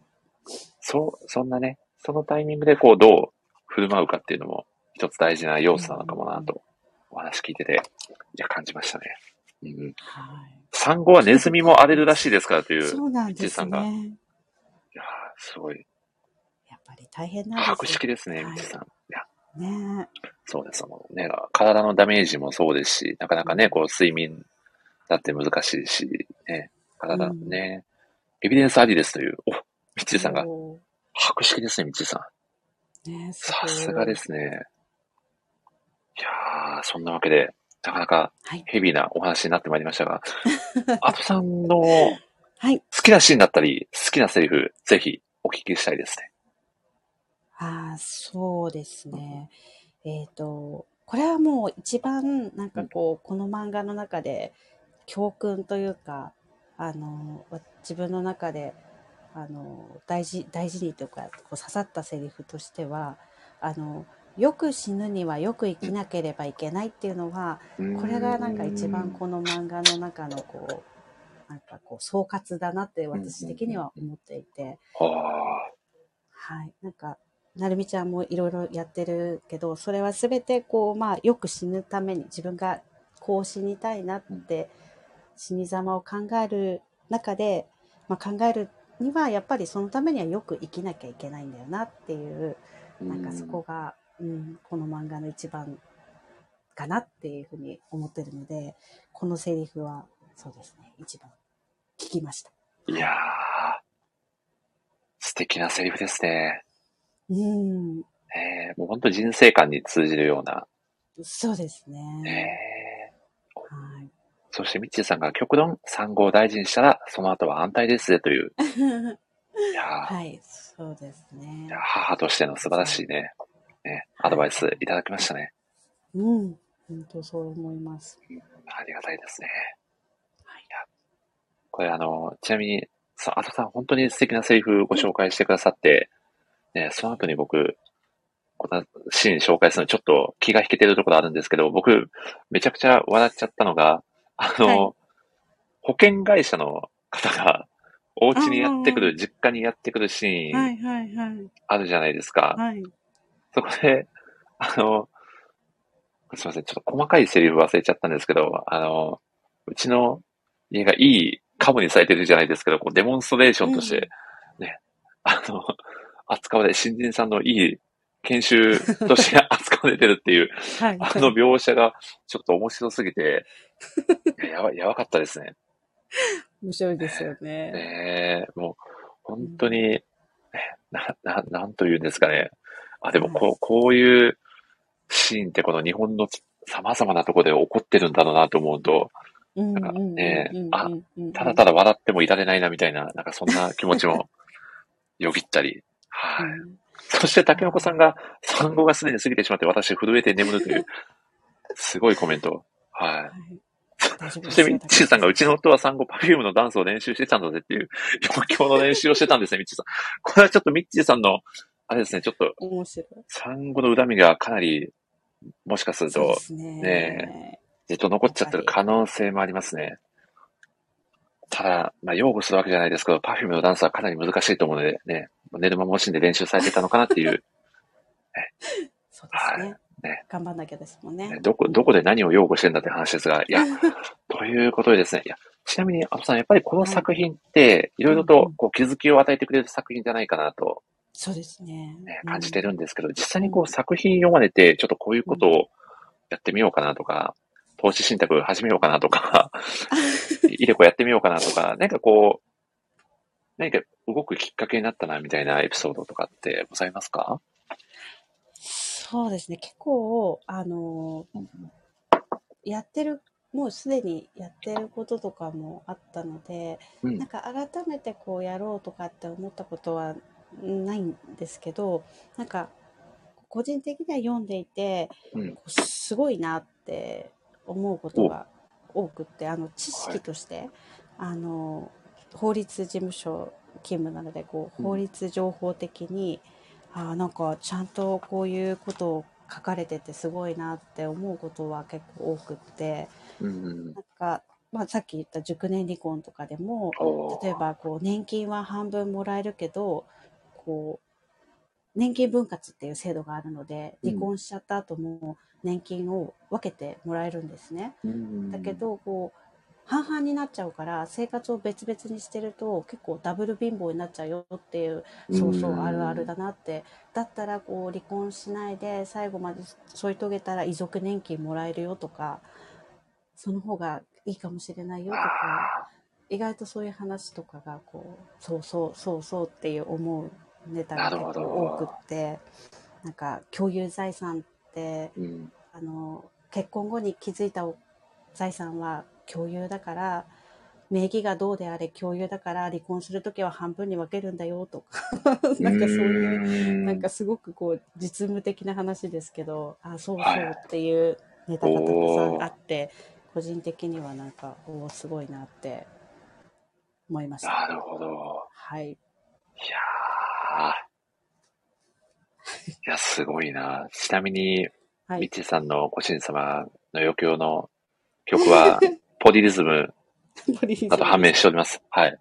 そう、そんなね、そのタイミングでこう、どう振る舞うかっていうのも、一つ大事な要素なのかもなと、お話聞いてて、いや、感じましたね。うん。はい。産後はネズミも荒れるらしいですからという、いそうなんですさんがね。やーすごい、やっぱり大変なんですよ博識ですね、はいみちさん。いや、ねそうです。そのね、体のダメージもそうですし、なかなかね、こう、睡眠だって難しいし、ね、体ね、エビデンスありですという、お、みちさんが、お博識ですね、みちさん。ーねさすがで。すね。いやー、そんなわけで、なかなかはい。ヘビーなお話になってまいりましたが、アトさんのはい。好きなシーンだったり、好きなセリフ、ぜひお聞きしたいですね。ああ、そうですね。えっ、と、これはもう一番、なんかこう、この漫画の中で、教訓というか、あの、わ自分の中で、あの、大事、大事にというか、こう刺さったセリフとしては、あの、よく死ぬにはよく生きなければいけないっていうのは、これがなんか一番この漫画の中のこう、なんかこう総括だなって私的には思っていて、ははい。なんか、なるみちゃんもいろいろやってるけど、それはすべてこう、まあ、よく死ぬために自分がこう死にたいなって、死に様を考える中で、まあ、考えるには、やっぱりそのためにはよく生きなきゃいけないんだよなっていう、あなんかそこが、うん、この漫画の一番かなっていうふうに思ってるので、このセリフは、そうですね、一番聞きました。いやー、素敵なセリフですね。うん、えー、もう本当人生観に通じるような。そうですえね。ー、はい。そしてミッチーさんが極論産後を大事にしたら、その後は安泰ですぜという。いやーはい、そうですね。母としての素晴らしいね、ね、アドバイスいただきましたね。うん、本当そう思います。ありがたいですね。はいこれあの、ちなみに、あとさん本当に素敵なセリフご紹介してくださって、ね、その後に僕、こんなシーン紹介するのちょっと気が引けてるところあるんですけど、僕、めちゃくちゃ笑っちゃったのが、あの、はい保険会社の方が、お家にやってくる、実家にやってくるシーンあるじゃないですか。はい。そこで、あの、すいません、ちょっと細かいセリフ忘れちゃったんですけど、あの、うちの家がいいカムにされてるじゃないですけど、こうデモンストレーションとして、ね、あの、扱われ、新人さんのいい研修として扱われてるっていう、はい。あの描写がちょっと面白すぎて、いややば、やばかったですね。面白いですよね。ねえ、もう、本当に、えな、な、なんというんですかね。あ、でもこう、こういうシーンってこの日本の様々なところで起こってるんだろうなと思うと、うんなんかねあただただ笑ってもいられないなみたいな、なんかそんな気持ちも よぎったり。はい。うんそして竹の子さんが産後がすでに過ぎてしまって私震えて眠るという、すごいコメント。はい。そしてミッチーさんが、うちの夫は産後パフュームのダンスを練習してたんだぜっていう、余興の練習をしてたんですね、ミッチーさん。これはちょっとミッチーさんの、あれですね、ちょっと面白い。産後の恨みがかなり、もしかするとね。ねずっと残っちゃってる可能性もありますね。ただ、まあ、擁護するわけじゃないですけど、パフュームのダンスはかなり難しいと思うので、ね、寝る間も惜しんで練習されてたのかなっていう、そうですね。ね頑張んなきゃですもんね。どこ、どこで何を擁護してんだって話ですが、いや、ということでですね、いや、ちなみに、あとさん、やっぱりこの作品って、いろいろとこう気づきを与えてくれる作品じゃないかなと、そうですね。ね、感じてるんですけど、実際にこう作品読まれて、ちょっとこういうことをやってみようかなとか、投資信託始めようかなとか、イデコやってみようかなとか、何かこう、何か動くきっかけになったなみたいなエピソードとかってございますか？そうですね。結構、あの、やってる、もうすでにやってることとかもあったので、うん。なんか改めてこうやろうとかって思ったことはないんですけど、なんか個人的には読んでいて、うん。すごいなって思うことが多くって、あの知識として、あの法律事務所勤務なのでこううん法律情報的に、あーなんかちゃんとこういうことを書かれててすごいなって思うことは結構多くってうん。なんか、まあ、さっき言った熟年離婚とかでも例えばこう年金は半分もらえるけどこう年金分割っていう制度があるのでうん。離婚しちゃった後も年金を分けてもらえるんですね。うん。だけ、どこう半々になっちゃうから生活を別々にしてると結構ダブル貧乏になっちゃうよっていうそうそうあるあるだなって。だったらこう離婚しないで最後まで添い遂げたら遺族年金もらえるよとかその方がいいかもしれないよとかあ意外とそういう話とかがこうそうそうそうそうっていう思うネタが結構多くってなんか共有財産ってーうん。あの結婚後に築いた財産は共有だから名義がどうであれ共有だから離婚するときは半分に分けるんだよとか なんかそういううなんかすごくこう実務的な話ですけどあそうそはいうっていうネタがたくさんあって個人的にはなんかおーすごいなって思いました。なるほど。はい、いやー。いや、すごいな。ちなみに、はい、ミッチーさんのご主人様の余興の曲は、ポリリズムだと判明しております。はい。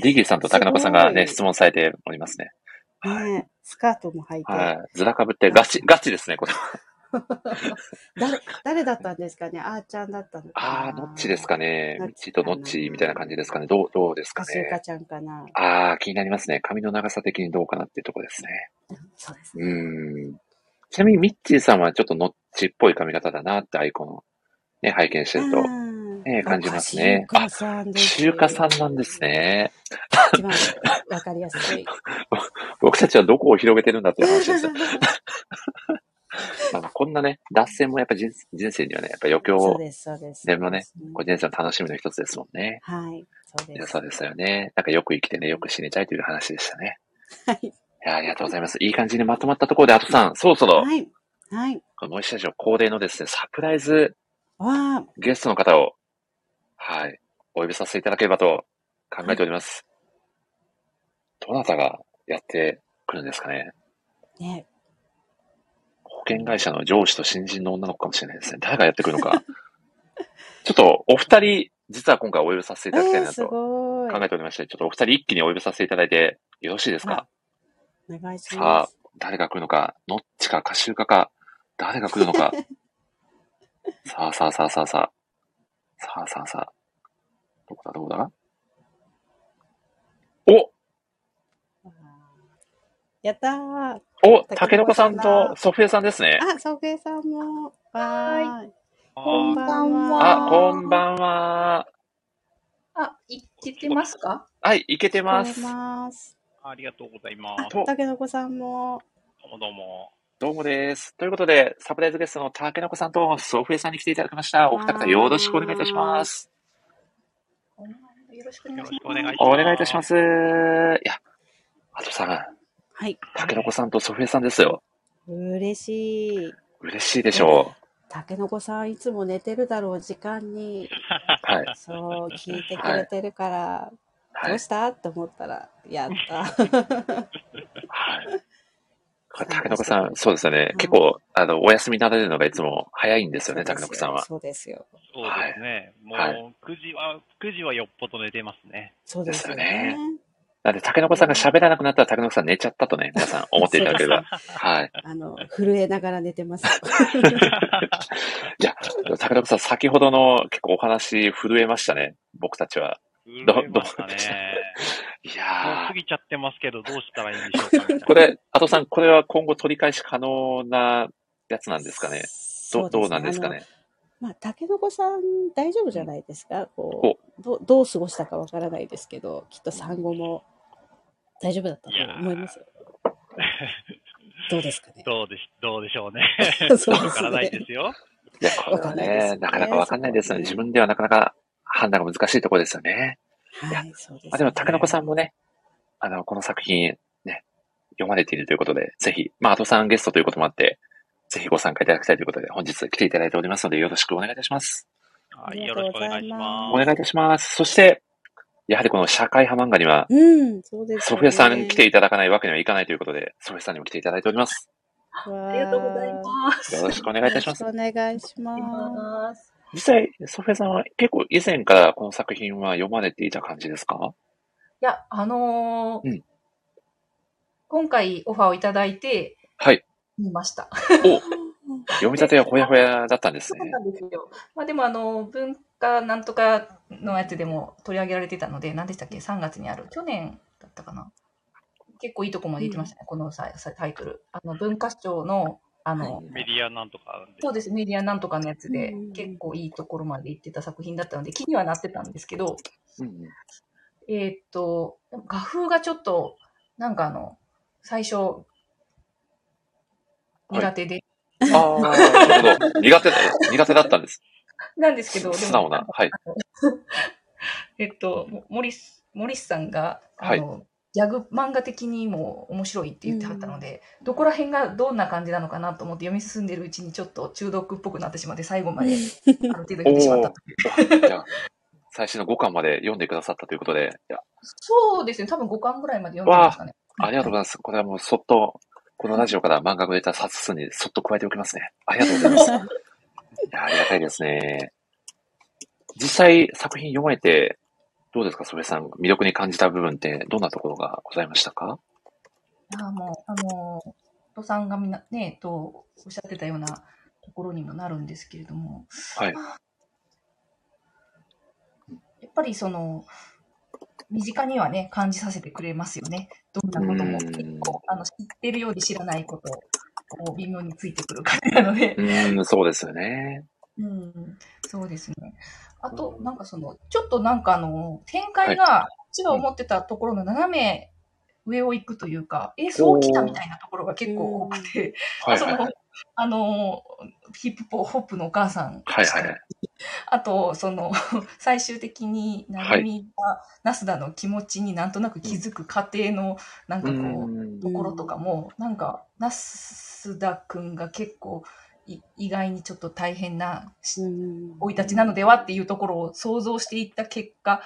ディギーさんと竹中さんがね、すごい質問されておりますね。ねスカートも履いて、はい。ずらかぶってガチ、ガチですね、これは。誰誰だったんですかね？あーちゃんだったのかな？あー、ノッチですかね？ノミッチーとッチかなノッチみたいな感じですかね？どう、どうですかね？かしゆかちゃんかな？あー、気になりますね。髪の長さ的にどうかなっていうところですね。そうですうね。ーん。ちなみにミッチーさんはちょっとノッチっぽい髪型だなってアイコンをね、拝見してると。ね感じますねあ。中華さんなんですね。一番わかりやすい。僕たちはどこを広げてるんだっていう話ですよ。まあこんなね、脱線もやっぱ人人生にはね、やっぱ余興を、そうです、そうです。でもねこれ人生の楽しみの一つですもんね。はい。そうです。そうですよね。なんかよく生きてね、よく死にたいという話でしたね。はい。いや、ありがとうございます。いい感じにまとまったところで、あとさん、そろそろ、はい。はい。このモイスチャージオ恒例のですね、サプライズわあ、ゲストの方を、はい、お呼びさせていただければと考えております。どなたがやってくるんですかねね。保険会社の上司と新人の女の子かもしれないですね。誰がやってくるのか。ちょっと、お二人、実は今回お呼びさせていただきたいなと。考えておりまして、ちょっとお二人一気にお呼びさせていただいてよろしいですか？お願いしさあます。、誰が来るのか、ノッチか、カシューカか、誰が来るのか？さあさあさあさあさあ。さあさあさあ。どこだ？どこだ？おやったー。おたけのこさんとソフィエさんですね。あ、ソフエさんも。わーい。ここんばんはは。あ、こんばんは。あ、いけてますか？はい、いけてます。ありがとうございます。とたけのこさんも。どうもどうも。どうもです。ということで、サプライズゲストのたけのこさんとソフィエさんに来ていただきました。お二方よろしくお願いいたします。よろしくお願いしよろしくお願いします。お願いいたします。いや、あとさん、はい。たけのこさんとソフィエさんですよ。嬉しい。嬉しいでしょたけのこさんいつも寝てるだろう時間に、う。はい。そう、聞いてくれてるから、はいどう。した？って思ったら、やった。はい。これ、たけのこさん、そうですよね。結構、あの、お休みになられるのがいつも早いんですよね、たけのこさんは。そうですよ。そうですね。もう、はい9時は、9時はよっぽど寝てますね。そうですよね。なんで、たけのこさんが喋らなくなったら、たけのこさん寝ちゃったとね、皆さん思っていただければ。はい。あの、震えながら寝てます。いや、たけのこさん、先ほどの結構お話、震えましたね、僕たちは。ど震えましたどう？ね。いや過ぎちゃってますけど、どうしたらいいんでしょうか。これ、あとさん、これは今後取り返し可能なやつなんですかね。どどうなんですか。ね。まあ、たけのこさん大丈夫じゃないですか？こうどうどう過ごしたかわからないですけど、きっと産後も大丈夫だったと思いますよ。どうですかね？どうでし、どうでしょうね。そうですねわからないですよ。いや、これはわかんないですね、なかなかわかんないですよね。そこはね自分ではなかなか判断が難しいところですよね。はい、そうです、ね。まあ、でも、たけのこさんもね、あの、この作品、ね、読まれているということで、ぜひ、まあ、あとさんゲストということもあって、ぜひご参加いただきたいということで、本日来ていただいておりますので、よろしくお願いいたします。はい、ありよがとうございますろしくお願いしまお願いいたします。そして、やはりこの社会派漫画には、うん、そうです、ね。ソフィアさん来ていただかないわけにはいかないということで、ソフィアさんにも来ていただいております。あありがとうございます。よろしくお願いいたします。お願いしまます。実際、ソフィアさんは結構以前からこの作品は読まれていた感じですか？いや、あのーうん今回オファーをいただいて、はい。見ました。お 読み立てはほやほやだったんですねそうな。んですよ。まあでもあの、文化なんとかのやつでも取り上げられてたので、何でしたっけ ?3 月にある。去年だったかな結構いいとこまで言ってましたね、このささタイトル。あの、文化庁の、あの、す。メディアなんとかそうです、メディアなんとかのやつでうん、結構いいところまで行ってた作品だったので、気にはなってたんですけど、うんうんえーっと、画風がちょっと、なんかあの、最初、はい苦手で、ああ、なるほど。苦手だ、苦手だったんです。なんですけど、で素直な。はい。えっと、もモリス、モリスさんが、あの、ギャグ漫画的にも面白いって言ってはったので、どこら辺がどんな感じなのかなと思って読み進んでるうちにちょっと中毒っぽくなってしまって、最後まである程度読んでしまったという。じゃあ、最初の5巻まで読んでくださったということで、いや、そうですね、多分5巻ぐらいまで読んでましたね。ありがとうございます。これはもうそっと、このラジオから漫画が出た冊数にそっと加えておきますね。ありがとうございます。いや、ありがたいですね。実際作品読まれて、どうですか、ソフェさん。魅力に感じた部分ってどんなところがございましたか？あもう、あの、お父さんがみんなね、とおっしゃってたようなところにもなるんですけれども、はい。やっぱりその、身近にはね、感じさせてくれますよね。どんなこともうん結構、あの、知ってるようで知らないことを、こう、微妙についてくる感じなのでう、ーん、そうですよね。うん、そうですね。あと、なんかその、ちょっとなんかあの、展開が、こっちが思ってたところの斜め上を行くというか、え、そう来たみたいなところが結構多くて、はいはい。あの、ヒップホップのお母さん。はいはいはい。あと、その、最終的に、なるみが、ナスダの気持ちになんとなく気づく過程の、なんかこう、うんところとかも、なんか、ナスダくんが結構、い意外にちょっと大変な生い立ちなのではっていうところを想像していった結果、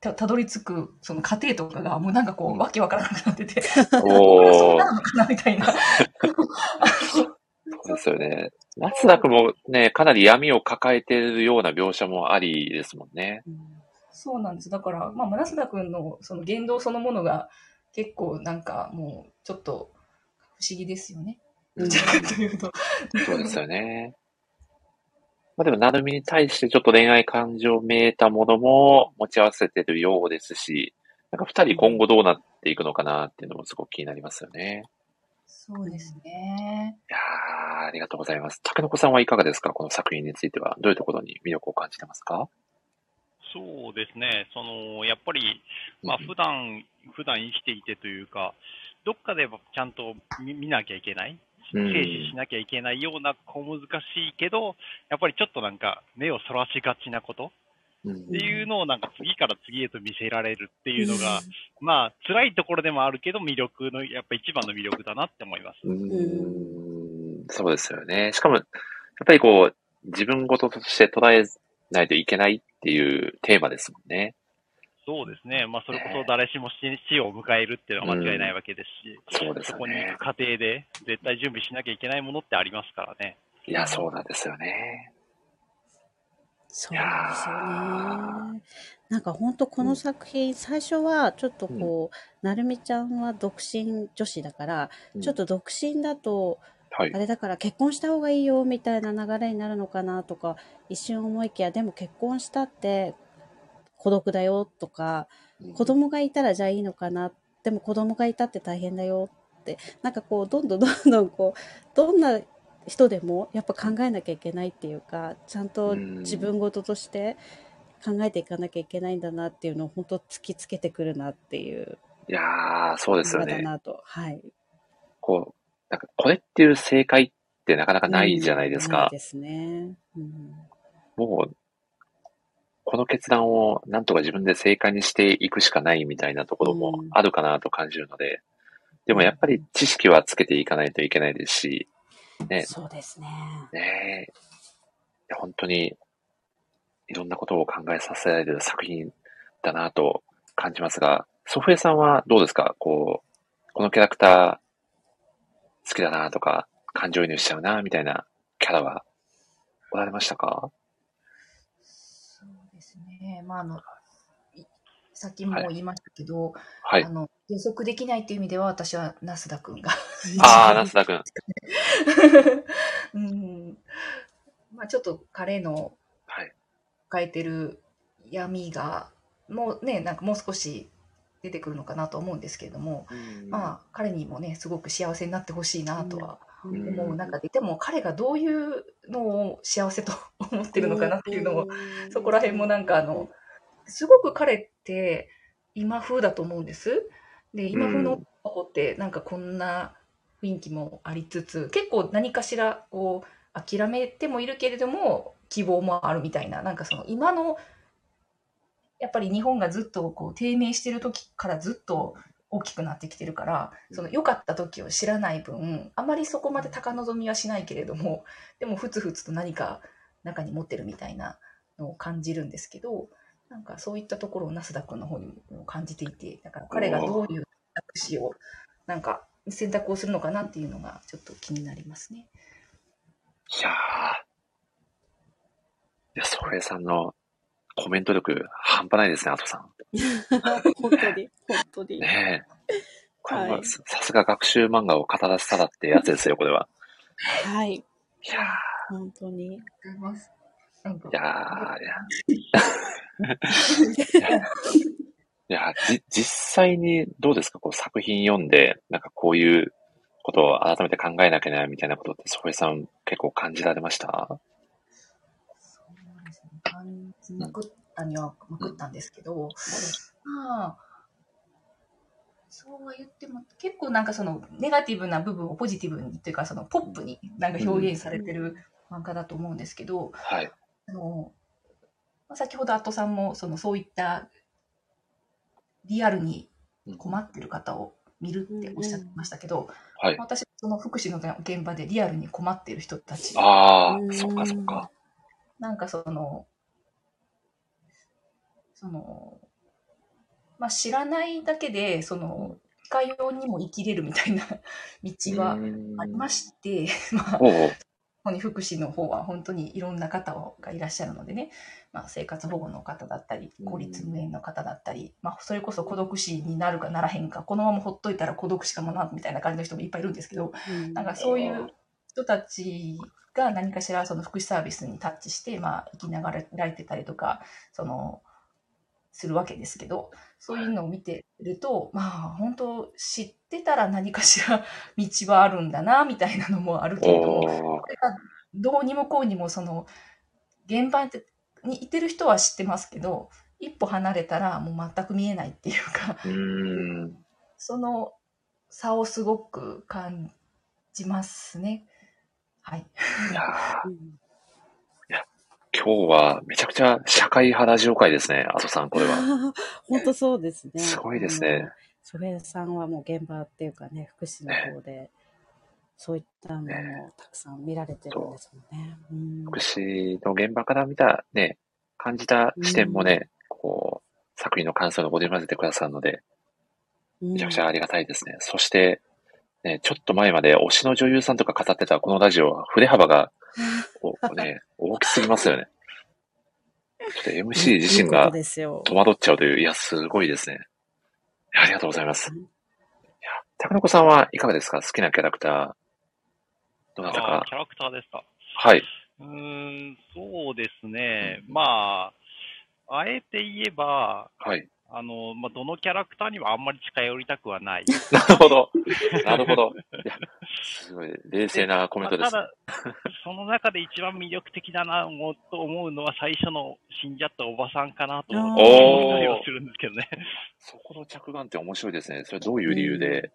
たたどり着くその過程とかがもうなんかこう、うんわけわからなくなってて、そうーなるのかなみたいな。そうですよね。松田君もね、かなり闇を抱えてるような描写もありですもんね。うんそうなんです。だから、まあ、村田君のその言動そのものが結構なんかもうちょっと不思議ですよね。うんどちらかというと。そうですよね。まあでも、なるみに対してちょっと恋愛感情めいたものも持ち合わせてるようですし、なんか二人今後どうなっていくのかなっていうのもすごく気になりますよね。そうですね。いやー、ありがとうございます。竹の子さんはいかがですか？この作品については。どういうところに魅力を感じてますか？そうですね。その、やっぱり、まあ普段、普段生きていてというか、どっかでちゃんと見見なきゃいけない、うん軽視しなきゃいけないような小難しいけど、やっぱりちょっとなんか目をそらしがちなこと？うんっていうのをなんか次から次へと見せられるっていうのが、まあ辛いところでもあるけど魅力の、やっぱ一番の魅力だなって思います。うーんそうですよね。しかも、やっぱりこう、自分事として捉えないといけないっていうテーマですもんね。そうですね。まあ、それこそ誰しも死死を迎えるっていうのは間違いないわけですし、そうですそこに行く。過程で絶対準備しなきゃいけないものってありますからね。いや、そうなんですよね。そうですよね。なんか本当この作品、最初はちょっとこう、なるみちゃんは独身女子だから、ちょっと独身だと、はいあ。れだから結婚した方がいいよみたいな流れになるのかなとか、一瞬思いきや、でも結婚したって孤独だよとか、子供がいたらじゃあいいのかな、でも子供がいたって大変だよって、なんかこう、どんどんどんどんこう、どんな人でもやっぱ考えなきゃいけないっていうか、ちゃんと自分事として考えていかなきゃいけないんだなっていうのを本当突きつけてくるなっていういやー、そうですよ映画だね。なと。はい。こう、なんか、これっていう正解ってなかなかないじゃないですか。うんないですね。うんもう、この決断をなんとか自分で正解にしていくしかないみたいなところもうんあるかなと感じるので、でもやっぱり知識はつけていかないといけないですし、ね、そうですね。ねえ、本当にいろんなことを考えさせられる作品だなと感じますが、ソフエさんはどうですか？こう、このキャラクター好きだなとか、感情移入しちゃうなみたいなキャラはおられましたか？そうですね。まあ、あの、いさっきも言いましたけど、はいあ。の、予測できないっていう意味では、私はナスダ君が。ああ、ナスダ君。うん。まあ、ちょっと彼のはい。抱えてる闇が、もうね、なんかもう少し出てくるのかなと思うんですけれども、まあ、彼にもね、すごく幸せになってほしいなとはうん思う中で、でも彼がどういうのを幸せと思ってるのかなっていうのを、そこら辺もなんかあの、すごく彼って今風だと思うんです。で、今風の男ってなんかこんな雰囲気もありつつ、結構何かしらこう諦めてもいるけれども希望もあるみたいな、なんかその今のやっぱり日本がずっとこう低迷してる時からずっと大きくなってきてるから、その良かった時を知らない分、あまりそこまで高望みはしないけれども、でもふつふつと何か中に持ってるみたいなのを感じるんですけど、なんかそういったところをナスダ君の方にも感じていて、だから彼がどういう選択肢を、なんか選択をするのかなっていうのがちょっと気になりますね。いやー。いや、ソフエさんのコメント力半端ないですね、アトさん。本当に、本当に。ねえ。これははいささすが学習漫画を語らせたらってやつですよ、これは。はい。いや本当に。なんかー、いやー、いや。いや、じ、実際にどうですか？こう作品読んで、なんかこういうことを改めて考えなきゃな、みたいなことって、ソフエさん結構感じられました？そうですね。感じまくったにはまくったんですけど、まあ、そうは言っても、結構なんかそのネガティブな部分をポジティブにっていうか、そのポップになんか表現されてる漫画だと思うんですけど、はい。あの、まあ先ほどアットさんもそのそういったリアルに困ってる方を見るっておっしゃってましたけど、はい。私、その福祉の現場でリアルに困っている人たち、ああう、ん。そっかそっか。なんかその、その、まあ、知らないだけで、その、いかようにも生きれるみたいな道はありまして、まあ、に福祉の方は本当にいろんな方がいらっしゃるのでね、まあ、生活保護の方だったり、孤立無縁の方だったり、まあ、それこそ孤独死になるかならへんか、このままほっといたら孤独死かもな、みたいな感じの人もいっぱいいるんですけど、うん。なんかそういう人たちが何かしらその福祉サービスにタッチして、まあ、生きながられてたりとか、その、するわけですけど、そういうのを見てると、まあ、本当知ってたら何かしら道はあるんだな、みたいなのもあるけれども、おこれがどうにもこうにもその現場にいてる人は知ってますけど一歩離れたらもう全く見えないっていうか。その差をすごく感じますね。はい。い今日はめちゃくちゃ社会派ラジオ会ですね、阿蘇さん、これは。本当そうですね。すごいですねあの。それさんはもう現場っていうかね、福祉の方で、そういったものをたくさん見られてるんですもんね。うん福祉の現場から見たね、感じた視点もね、こう、作品の感想を織り交ぜてくださるので、めちゃくちゃありがたいですね。そして、ね、ちょっと前まで推しの女優さんとか語ってたこのラジオは、振れ幅が、おね、大きすぎますよね。ちょっと MC 自身がことですよ。戸惑っちゃうという、いや、すごいですね。ありがとうございます。うんいや、高野子さんはいかがですか？好きなキャラクター。どなたか？キ。ャラクターですか。はい。うーん、そうですね。まあ、あえて言えば、はい。あの、まあ、どのキャラクターにもあんまり近寄りたくはない。なるほど。なるほど。いや、すごい、冷静なコメントです。まあただ、その中で一番魅力的だなと思うのは最初の死んじゃったおばさんかなと思ってするんですけどね。そこの着眼って面白いですね。それどういう理由で？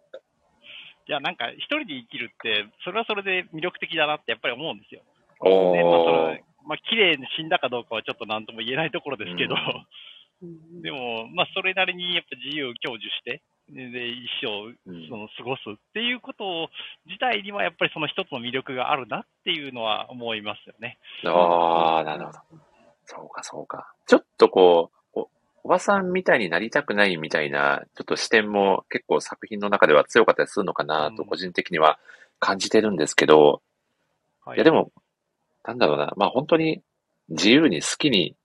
いや、なんか一人で生きるって、それはそれで魅力的だなってやっぱり思うんですよ。おで、まあ、れ、まあ、綺麗に死んだかどうかはちょっと何とも言えないところですけど、うんうんでも、まあ、それなりにやっぱ自由を享受して、で、で一生うんその過ごすっていうこと自体にはやっぱりその一つの魅力があるなっていうのは思いますよね。ああ、なるほど。そうか、そうか。ちょっとこう、おおばさんみたいになりたくないみたいな、ちょっと視点も結構作品の中では強かったりするのかなとうん個人的には感じてるんですけど、はいいやでも、なんだろうな、まあ本当に自由に好きに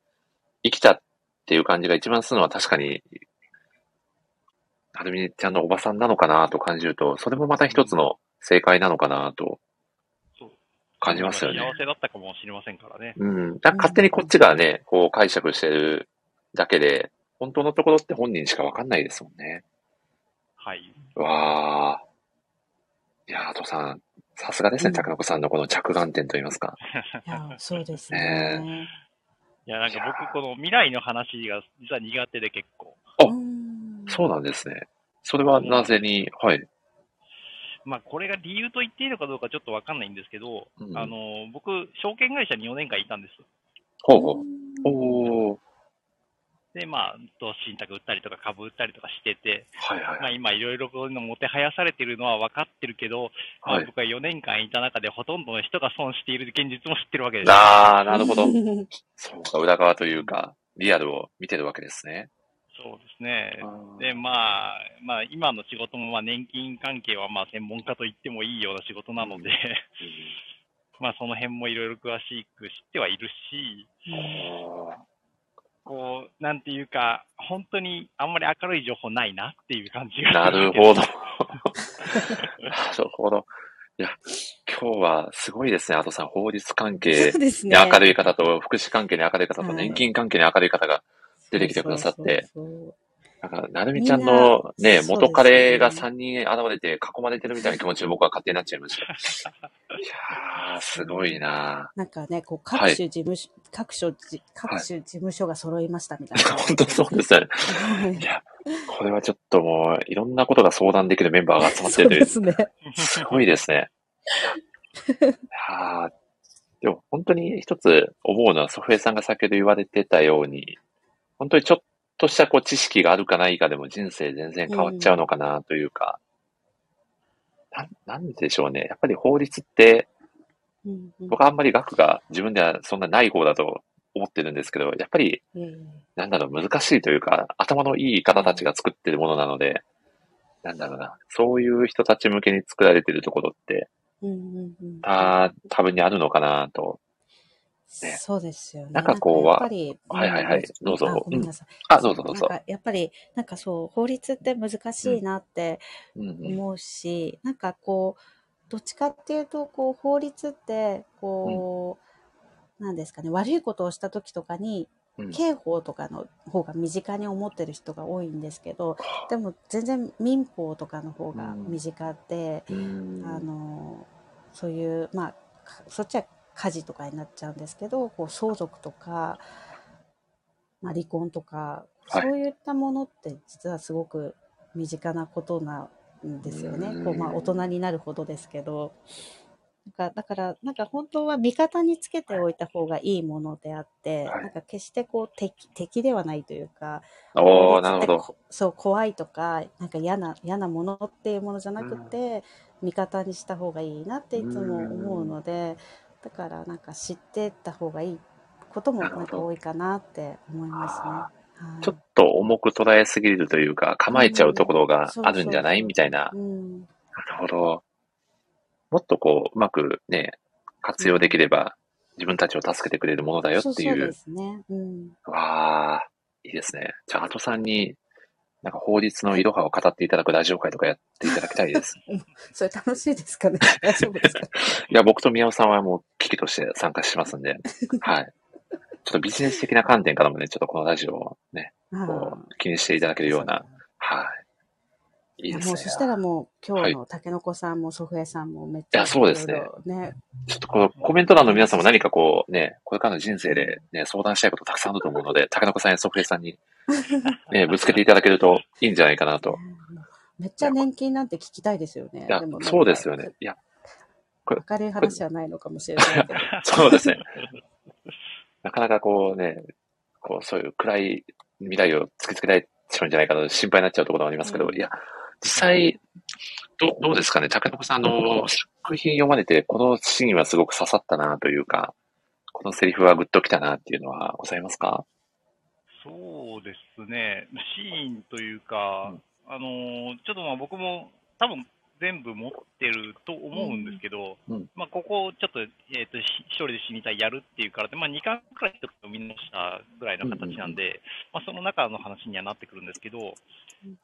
生きたっていう感じが一番するのは確かに、はるみちゃんのおばさんなのかなと感じると、それもまた一つの正解なのかなとそう感じますよね。幸せだったかもしれませんからね。うん。だ勝手にこっちがね、こう解釈してるだけで、本当のところって本人しかわかんないですもんね。はい。わあ。いやー、とさん、さすがですね、うん高子さんのこの着眼点といいますか。いや、そうですねね。いや、なんか僕、この未来の話が実は苦手で結構。あうんそうなんですね。それはなぜに、はい。まあ、これが理由と言っていいのかどうかちょっとわかんないんですけど、うんあの、僕、証券会社に4年間いたんです。ほうほう。おー。で、まあ、投資信託売ったりとか株売ったりとかしてて、はいはいまあ今いろいろこういうのもてはやされてるのは分かってるけど、まあはい。僕は4年間いた中でほとんどの人が損している現実も知ってるわけです。あー、なるほど。う んそうか、裏側というか、リアルを見てるわけですね。そうですね。で、まあ、まあ今の仕事もまあ年金関係はまあ専門家と言ってもいいような仕事なので、まあその辺もいろいろ詳しく知ってはいるし、うんこう、なんていうか、本当にあんまり明るい情報ないなっていう感じがなるほど。なるほど。いや、今日はすごいですね。あとさん、法律関係にね。明るい方と、福祉関係に明るい方と、はい年金関係に明るい方が、出てきてくださってそうそうそうなんか、なるみちゃんのね、ね元彼が3人現れて囲まれてるみたいな気持ちで僕は勝手になっちゃいました。いやー、すごいななんかね、こう、各はい種事務所、各所じ、各種事務所が揃いましたみたいな。本当そうですよね。はいいや、これはちょっともう、いろんなことが相談できるメンバーが集まってそうるという、ですね。すごいですね。はあ、でも本当に一つ思うのは、ソフエさんが先ほど言われてたように、本当にちょっとしたこう知識があるかないかでも人生全然変わっちゃうのかなというか、なん、なんでしょうね。やっぱり法律って、僕はあんまり学が自分ではそんなない方だと思ってるんですけど、やっぱり、ええ。なんだろう、難しいというか、頭のいい方たちが作ってるものなので、なんだろうな、そういう人たち向けに作られてるところって、た、多分にあるのかなと。ね。そうですよね。なんかこうやっぱり、はいはいはいうんどうぞ。あごめんなさい。あ、どうぞどうぞ。なん。かやっぱり、なんかそう、法律って難しいなって思うし、なんかこう、どっちかっていうと、こう、法律って、こう、なんですかね、悪いことをした時とかに、うん。刑法とかの方が身近に思ってる人が多いんですけど、でも全然民法とかの方が身近で、うん。あのそういうまあかそっちは家事とかになっちゃうんですけどこう相続とか、まあ、離婚とか、はいそういったものって実はすごく身近なことなんですよねうん。こうまあ、大人になるほどですけど。なんかだから、なんか本当は味方につけておいた方がいいものであって、はいなんか決してこう敵敵ではないというか、おなるほど。こそう、怖いとか、なんか嫌な、嫌なものっていうものじゃなくて、味方にした方がいいなっていつも思うので、だからなんか知ってた方がいいこともなんか多いかなって思いますね。はいちょっと重く捉えすぎるというか、構えちゃうところがあるんじゃない？うんみたいな。うん、なるほど。もっとこう、うまくね、活用できれば、自分たちを助けてくれるものだよっていう。そうそうですね。うん。わあ、いいですね。じゃあ、アトさんに、なんか法律のいろはを語っていただくラジオ会とかやっていただきたいです。それ楽しいですかね？大丈夫ですか？いや、僕と宮尾さんはもう危機として参加しますんで、はい。ちょっとビジネス的な観点からもね、ちょっとこのラジオをね、こう気にしていただけるような、はい。いいですね。もうそしたらもう今はい日のたけのこさんも祖父江さんもめっちゃいやそうですね。ちょっとこのコメント欄の皆さんも何かこうね、これからの人生でね、相談したいことたくさんあると思うので、高中さんやソフレさんに、ね、ぶつけていただけるといいんじゃないかなと。めっちゃ年金なんて聞きたいですよね。いやそうですよね。いや、明るい話はないのかもしれないけど。そうですね。なかなかこうね、こうそういう暗い未来を突きつけられちゃうんじゃないかなと心配になっちゃうところもありますけど、うんいや、実際、どどうですかね、高中さんあの作品読まれて、このシーンはすごく刺さったなというか、このセリフはグッときたなっていうのはございますか？そうですね、シーンというか、あのーちょっとまあ僕も多分全部持ってると思うんですけど、うんまあここをちょっと,、えー、とし一人で死にたいやるっていうからで、まあ、2巻くらいちょっと見直したぐらいの形なんで、まあ、その中の話にはなってくるんですけど、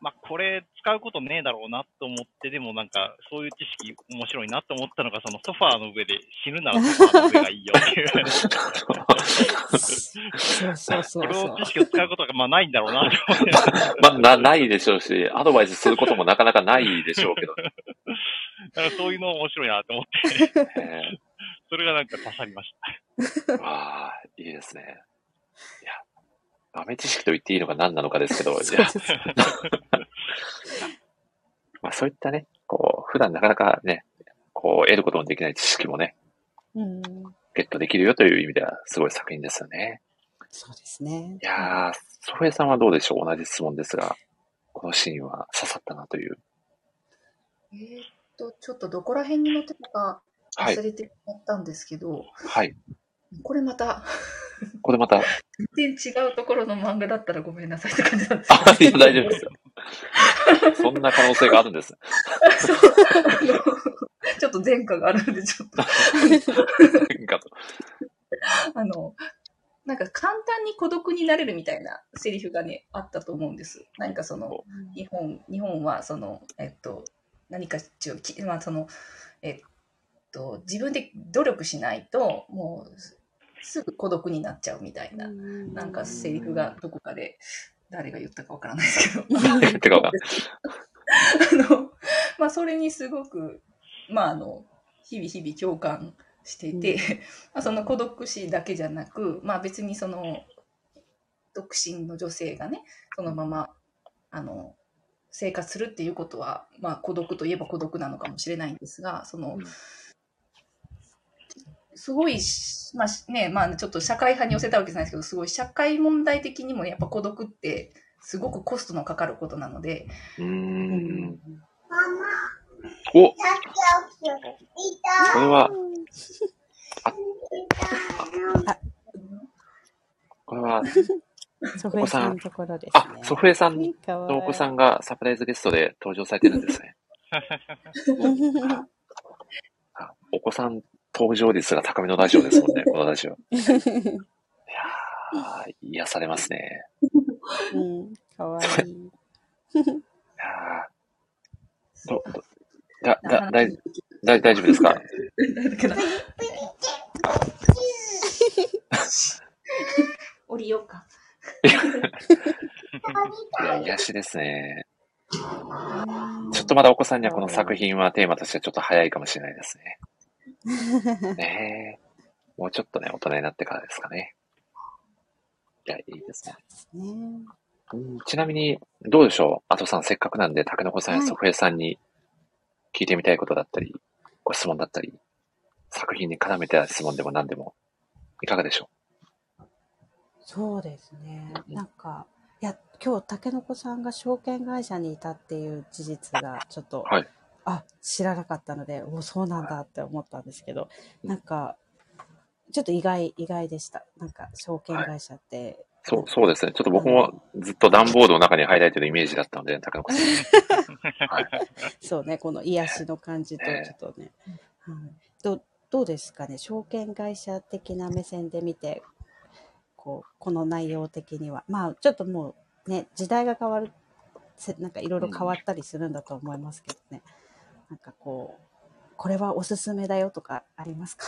まあ、これ使うことねえだろうなと思って、でもなんかそういう知識面白いなと思ったのが、そのソファーの上で死ぬならソファーの上がいいよっていう。そうそうそこうそうの知。識を使うことがまあないんだろうなと思って。まあ、な、ないでしょうし、アドバイスすることもなかなかないでしょうけど。だからそういうの面白いなと思って、え それがなんか刺さりました。ー、わあ、いいですね。いや、豆知識と言っていいのか何なのかですけど、いや、まあそういったね、こう、普段なかなかね、こう、得ることのできない知識もね、うん、ゲットできるよという意味では、すごい作品ですよね。そうですねい。やー、ソフエさんはどうでしょう？同じ質問ですが、このシーンは刺さったなという。えーっと、ちょっとどこら辺に載ってたかはい忘れてしまったんですけど、はい。これまたこれまた、全然違うところの漫画だったらごめんなさいって感じなんですあ、いや、けど。大丈夫ですよ。そんな可能性があるんです。そうちょっと前科があるんで、ちょっと。なんかとあの、なんか簡単に孤独になれるみたいなセリフがね、あったと思うんです。何かその、日本、日本はその、えっと、何かちょきまあその、えっと、自分で努力しないと、もうすすぐ孤独になっちゃうみたいな、なんかセリフがどこかで、誰が言ったかわからないですけど。あの、まあ、それにすごく、まあ、あの、日々日々共感していて、まあ、その孤独死だけじゃなく、まあ、別にその、独身の女性がね、そのまま、あの、生活するっていうことは、まあ、孤独といえば孤独なのかもしれないんですが、その、うん。すごいし、まあしね、まあちょっと社会派に寄せたわけじゃないですけど、すごい社会問題的にもやっぱ孤独ってすごくコストのかかることなので、うん。お。これは、これは、ソフエさんのところですあね。、ソフエさんのお子さんがサプライズゲストで登場されてるんですね。あお子さん登場率が高めのラジオですもんね、このラジオ。いやー、癒されますね。うん、かわいい。いやーど、ど、だ、だ、だい、だ、大丈夫ですか？降りようか。いや、癒しですね。ちょっとまだお子さんにはこの作品はテーマとしてはちょっと早いかもしれないですね。ねえ。もうちょっとね、大人になってからですかね。いや、いいですね。ねうんちなみに、どうでしょう？アトさん、せっかくなんで、竹の子さんやはいソフエさんに聞いてみたいことだったり、ご質問だったり、作品に絡めた質問でも何でも、いかがでしょそうですね。なんか、いや、今日、竹の子さんが証券会社にいたっていう事実が、ちょっと、はいあ、知らなかったので、おそうなんだって思ったんですけど、なんか、ちょっと意外、意外でした。なんか、証券会社って、うそう、そうですね。ちょっと僕もずっと段ボールの中にハイライトのイメージだったので、竹の子さん。はい。そうね、この癒しの感じと、ちょねっとね、はい、どうどうですかね、証券会社的な目線で見て、こう、この内容的には。まあ、ちょっともうね、時代が変わる、せなんかいろいろ変わったりするんだと思いますけどね。なんかこう、これはおすすめだよとかありますか？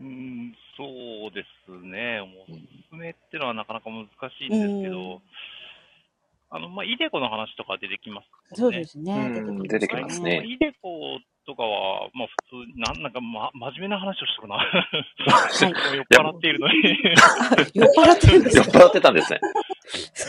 うん、そうですね。おすすめっていうのはなかなか難しいんですけうんど、あの、まあ、イデコの話とか出てきますね。そうですね。うん出てきますねイデコとかは、まあ普通、なんなんか、ま、真面目な話をしとるな。はい。酔っ払っているのに。酔っ払ってるんですか 酔っ払ってたんですね。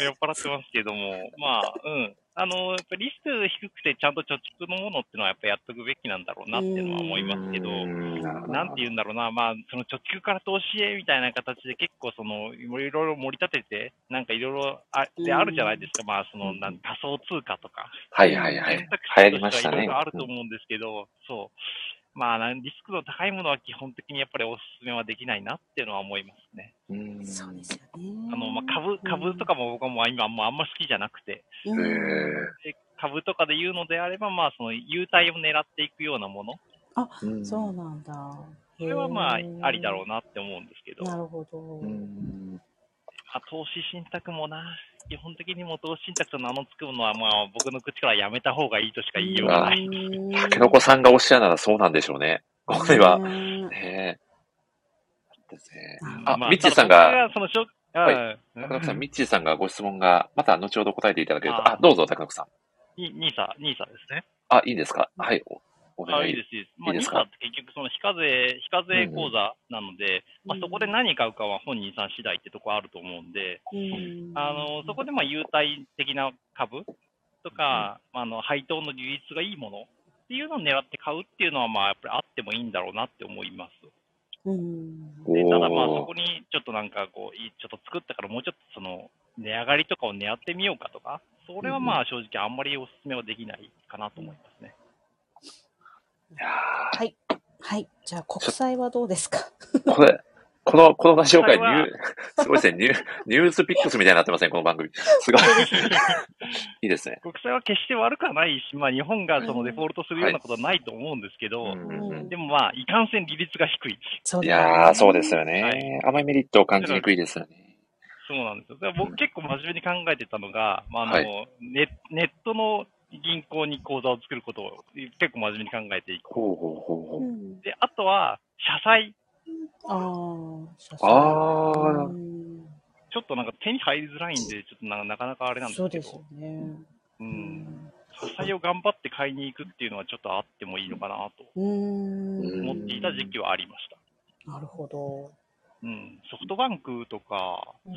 酔っ払ってますけども、まあ、うん。あの、やっぱリスク低くてちゃんと貯蓄のものっていうのはやっぱやっとくべきなんだろうなっていうのは思いますけど、うんなんて言うんだろうな、まあ、その貯蓄から投資へみたいな形で結構その、いろいろ盛り立てて、なんかいろいろあであるじゃないですか、まあ、その、なん仮想通貨とか。はいはいはい。選択肢として。はいろいろあると思うんですけど、そう。まあ、なんリスクの高いものは基本的にやっぱりお勧めはできないなっていうのは思いますね。うんそうですよね。あの、まあ、株、株とかも僕はもう今もうあんま好きじゃなくて、株とかで言うのであれば、まあ、その、優待を狙っていくようなもの、ーそうなんだ。それはまあ、ありだろうな。なって思うんですけど、なるほど。うんまあ、投資信託もな、基本的にも投資信託と名の付くものは、まあ、僕の口からやめた方がいいとしか言いようがない。竹の子さんがおっしゃるならそうなんでしょうね。これは。ねねえ。ですね。うんあまミッチーさんがそのしょはいうん竹中さん、ミッチーさんがご質問が、また後ほど答えていただけると。ああ、どうぞ、竹中さん。にニーサ、ニーサですね。あ、いいですか？はい。おお願あ、いいいです、いいです。まあ、いいですか？ニーサって結局その非課税、非課税口座なので、まあ、そこで何買うかは本人さん次第ってとこあると思うんで、うんあの、そこでまあ、優待的な株とか、まああの、配当の利率がいいものっていうのを狙って買うっていうのは、まあ、やっぱりあってもいいんだろうなって思います。うん。でただまあ、そおこにちょっとなんかこう、いちょっと作ったからもうちょっとその、値上がりとかを狙ってみようかとか、それはまあ正直あんまりお勧めはできないかなと思いますね。はい。はい。じゃあ、国債はどうですか？ーこれ、この、このラジオ会、ニュー、すごいですね。ニュー、ニュースピックスみたいになってません、この番組。すごい。いいですね。国債は決して悪くはないし、まあ日本がそのデフォルトするようなことはないと思うんですけど、うんうんうんでもまあ、いかんせん利率が低い。いやー、そうでですよはね。あまりメリットを感じにくいですよね。そうなんですよ。僕結構真面目に考えてたのが、まああの、はネネットの銀行に口座を作ることを結構真面目に考えていく。ほうほうほうほう。うん。で、あとは、社債。ああ、社債あーうんちょっとなんか手に入りづらいんで、ちょっとななかなかあれなんですけど。そうですよね。う。うんん。社債を頑張って買いに行くっていうのはちょっとあってもいいのかなとうん。思っていた時期はありました。なるほど。うん。ソフトバンクとか、うん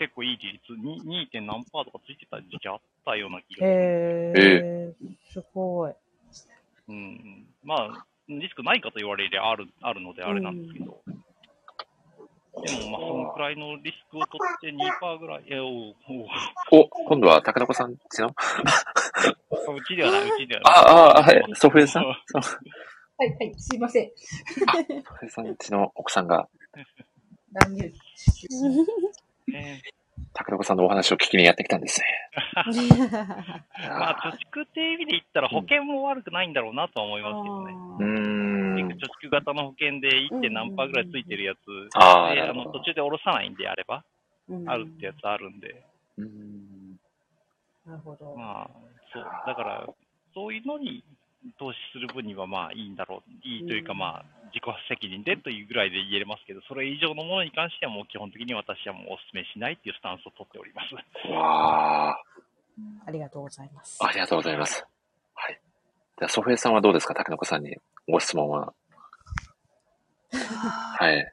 結構いい利率、に 2. 点何パーとかついてた時期あったような気がする。へええ、すごい。うん。まあ、リスクないかと言われりゃある、あるのであれなんですけど。でも、まあ、そのくらいのリスクを取って2%ぐらい。え、おうお今度は高子さんちの？うちではない、うちではない。ああ、あはい、ソフエさん？そうはい、はい、すいません。ソフエさんちの奥さんが乱入。ね高子さんのお話を聞きにやってきたんですね。まあ、貯蓄っていう意味で言ったら保険も悪くないんだろうなとは思いますけどね。うーん。貯蓄型の保険で 1. 点何パーぐらいついてるやつで、あの途中で下ろさないんであれば、うんあるってやつあるんで、うーんなるほど。まあ、そう、だから、そういうのに投資する分にはまあいいんだろう、いいというかうんまあ、自己責任でというぐらいで言えますけど、それ以上のものに関してはもう基本的に私はもうお勧めしないっていうスタンスを取っております。わあ、ありがとうございます。ありがとうございます。はい。では、ソフエさんはどうですか高子さんにご質問は？はい。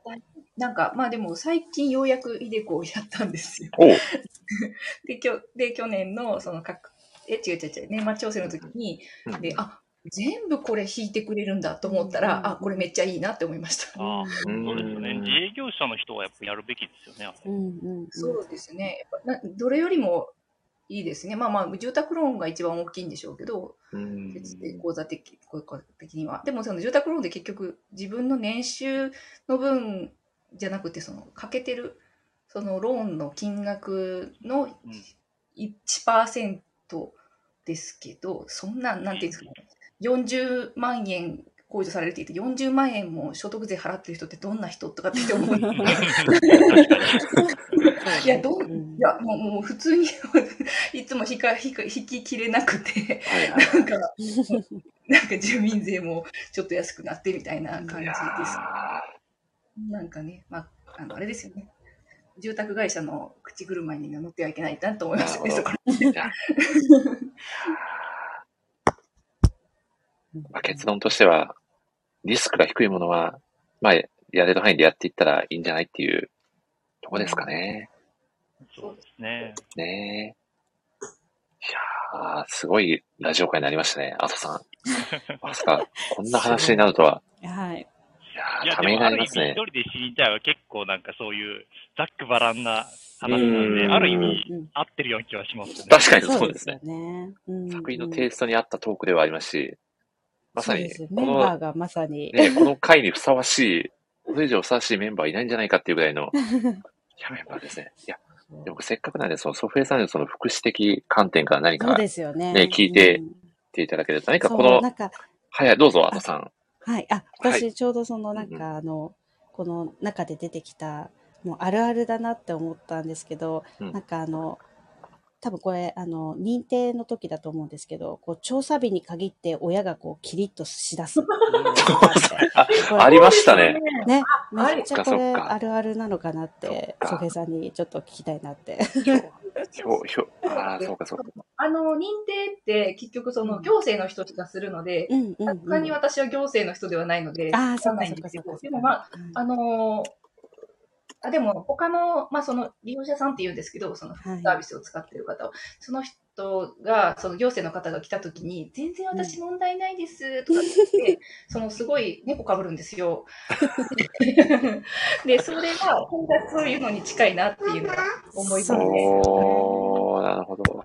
なんか、まあでも最近ようやくイデコをやったんですよ。で、きょで去年のその各、え、違う違う違う、年末調整の時に、うんで、あ、全部これ引いてくれるんだと思ったら、うんあ、これめっちゃいいなって思いました。あそうですよね。自営業者の人はやっぱやるべきですよね。うんうんうん。そうですね。やっぱなどれよりもいいですね。まあまあ、住宅ローンが一番大きいんでしょうけど、口座的口座的には。でもその住宅ローンで結局自分の年収の分じゃなくて、そのかけてるそのローンの金額のうん1%ですけど、そんな、なんていうんですかね、40万円控除されるって言って、40万円も所得税払ってる人ってどんな人とかって思う。いや、どう、うんいや、もう、もう普通にいつも引か引か引ききれなくて。なんか、なんか住民税もちょっと安くなってみたいな感じです。なんかね、まあ、あの、あれですよね。住宅会社の口車に乗ってはいけないなと思いましたね、そこまあ、結論としては、リスクが低いものは、まあ、やれる範囲でやっていったらいいんじゃないっていうとこですかね。そうですね。ねえ。いやー、すごいラジオ会になりましたね、阿蘇さん。まさか、こんな話になるとは。はい。いいやためになりますね一。人で死にたいは結構なんかそういうざっくばらんな話なんで、うんある意味うん合ってるような気はしますね。確かにそうですね。よね。うん作品のテイストに合ったトークではありますし、まさにメンバーの、がまさに。ね、この回にふさわしい、これ以上ふさわしいメンバーいないんじゃないかっていうぐらいの、いや、メンバーですね。いや、でもせっかくなんで、そのソフェさんのその福祉的観点から何かそうですよね。ね聞いてうんていただけると、何かこのはい、どうぞ、阿蘇さん。はい。あ、はい私ちょうどそのなんうんうかあの、この中で出てきた、もうあるあるだなって思ったんですけど、うんなんかあの、多分これ、あの、認定の時だと思うんですけど、こう、調査日に限って親がこう、キリッとしだすっていうのがあってありましたね。ね、めっちゃこれあるあるなのかなって、ソフェさんにちょっと聞きたいなって。ひょ、ひょ、ひょ、ああ、そうか、そうか。あの、認定って結局その行政の人がするので、うんうん、うん。さすがに私は行政の人ではないので、ああ、わかんそっかないんですけどそっかそっか。でもまあ、あのーあでも他の、まあ、その利用者さんって言うんですけど、そのはいサービスを使っている方を、その人が、その行政の方が来たときに、全然私問題ないですとかって言って、そのすごい猫かぶるんですよ。で、それが、本当はそういうのに近いなっていうのが思いますそうですよねおー、なるほど。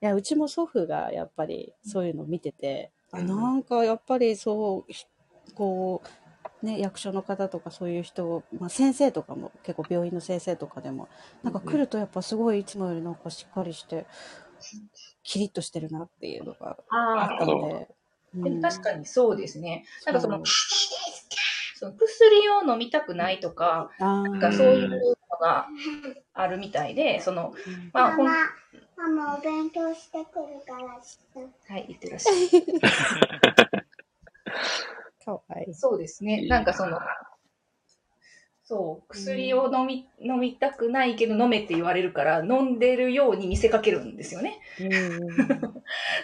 いや、うちも祖父がやっぱりそういうのを見てて、あうんなんかやっぱりそう、ひこう、ね、役所の方とかそういう人、まあ、先生とかも結構病院の先生とかでも、なんか来るとやっぱすごいいつもよりなんかしっかりして、キリッとしてるなっていうのがああったんで。でも確かにそうですね。なんかその、うその薬を飲みたくないとか、なんかそういうのがあるみたいで、その、うんまあ、ほん、ママ、ママお勉強してくるから。はい、言ってらっしゃい。かわいい。そうですね。なんかその、そう、薬を飲み、飲みたくないけど飲めって言われるから、飲んでるように見せかけるんですよね。うん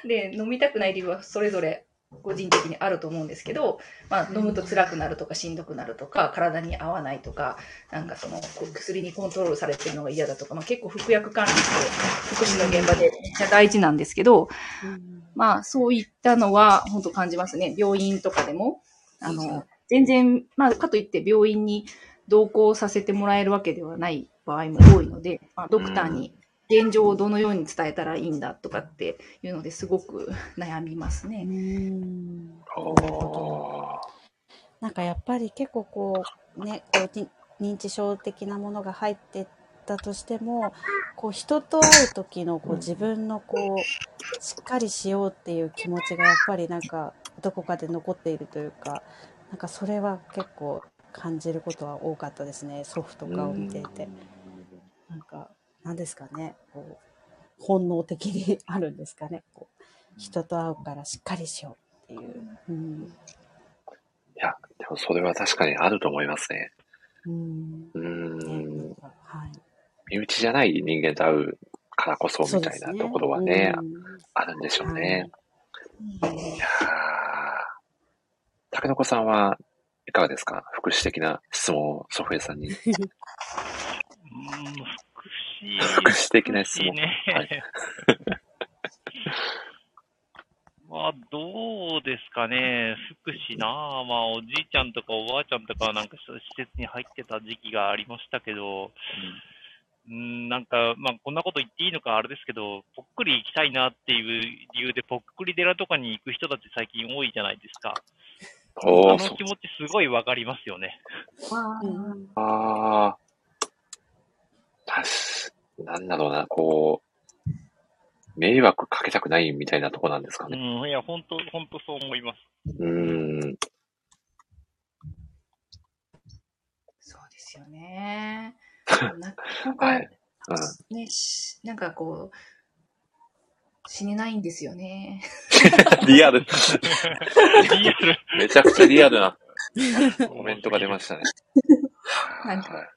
で、飲みたくない理由はそれぞれ個人的にあると思うんですけど、まあ、飲むと辛くなるとかしんどくなるとか体に合わないとかなんかそのこう薬にコントロールされてるのが嫌だとか、まあ、結構服薬管理って福祉の現場でめっちゃ大事なんですけど、まあそういったのは本当感じますね。病院とかでも。あの、全然、まあかといって病院に同行させてもらえるわけではない場合も多いので、まあ、ドクターに現状をどのように伝えたらいいんだとかっていうのですごく悩みますね。うん。おなんかやっぱり結構こうねこうに認知症的なものが入ってたとしてもこう人と会う時のこう自分のこうしっかりしようっていう気持ちがやっぱりなんかどこかで残っているというかなんかそれは結構感じることは多かったですね。祖父とかを見ていて。なんか何ですかね。こう本能的にあるんですかね。こう人と会うからしっかりしようっていう。うん。いや、でもそれは確かにあると思いますね。うん。うん。はい身内じゃない人間と会うからこそみたいなところはね、うんあるんでしょうね。はいいやー。竹の子さんはいかがですか？福祉的な質問をソフエさんに。うーん、福祉。福祉的な質問ね。はい まあ、どうですかね。福祉なあまあ、おじいちゃんとかおばあちゃんとかはなんか施設に入ってた時期がありましたけど、うーん、なんか、まあ、こんなこと言っていいのかあれですけど、ぽっくり行きたいなっていう理由で、ぽっくり寺とかに行く人たち最近多いじゃないですか。あの気。持ちすごいわかりますよね。うんあー。たし、なんだろうな、こう、迷惑かけたくないみたいなとこなんですかうね。ん、いや、本当本当そう思います。うーん。そうですよね。ななんか、はい。ね、しなんかこう、死ねないんですよね。うん。リアル。リアル。めちゃくちゃリアルな コメントが出ましたね。なんかはい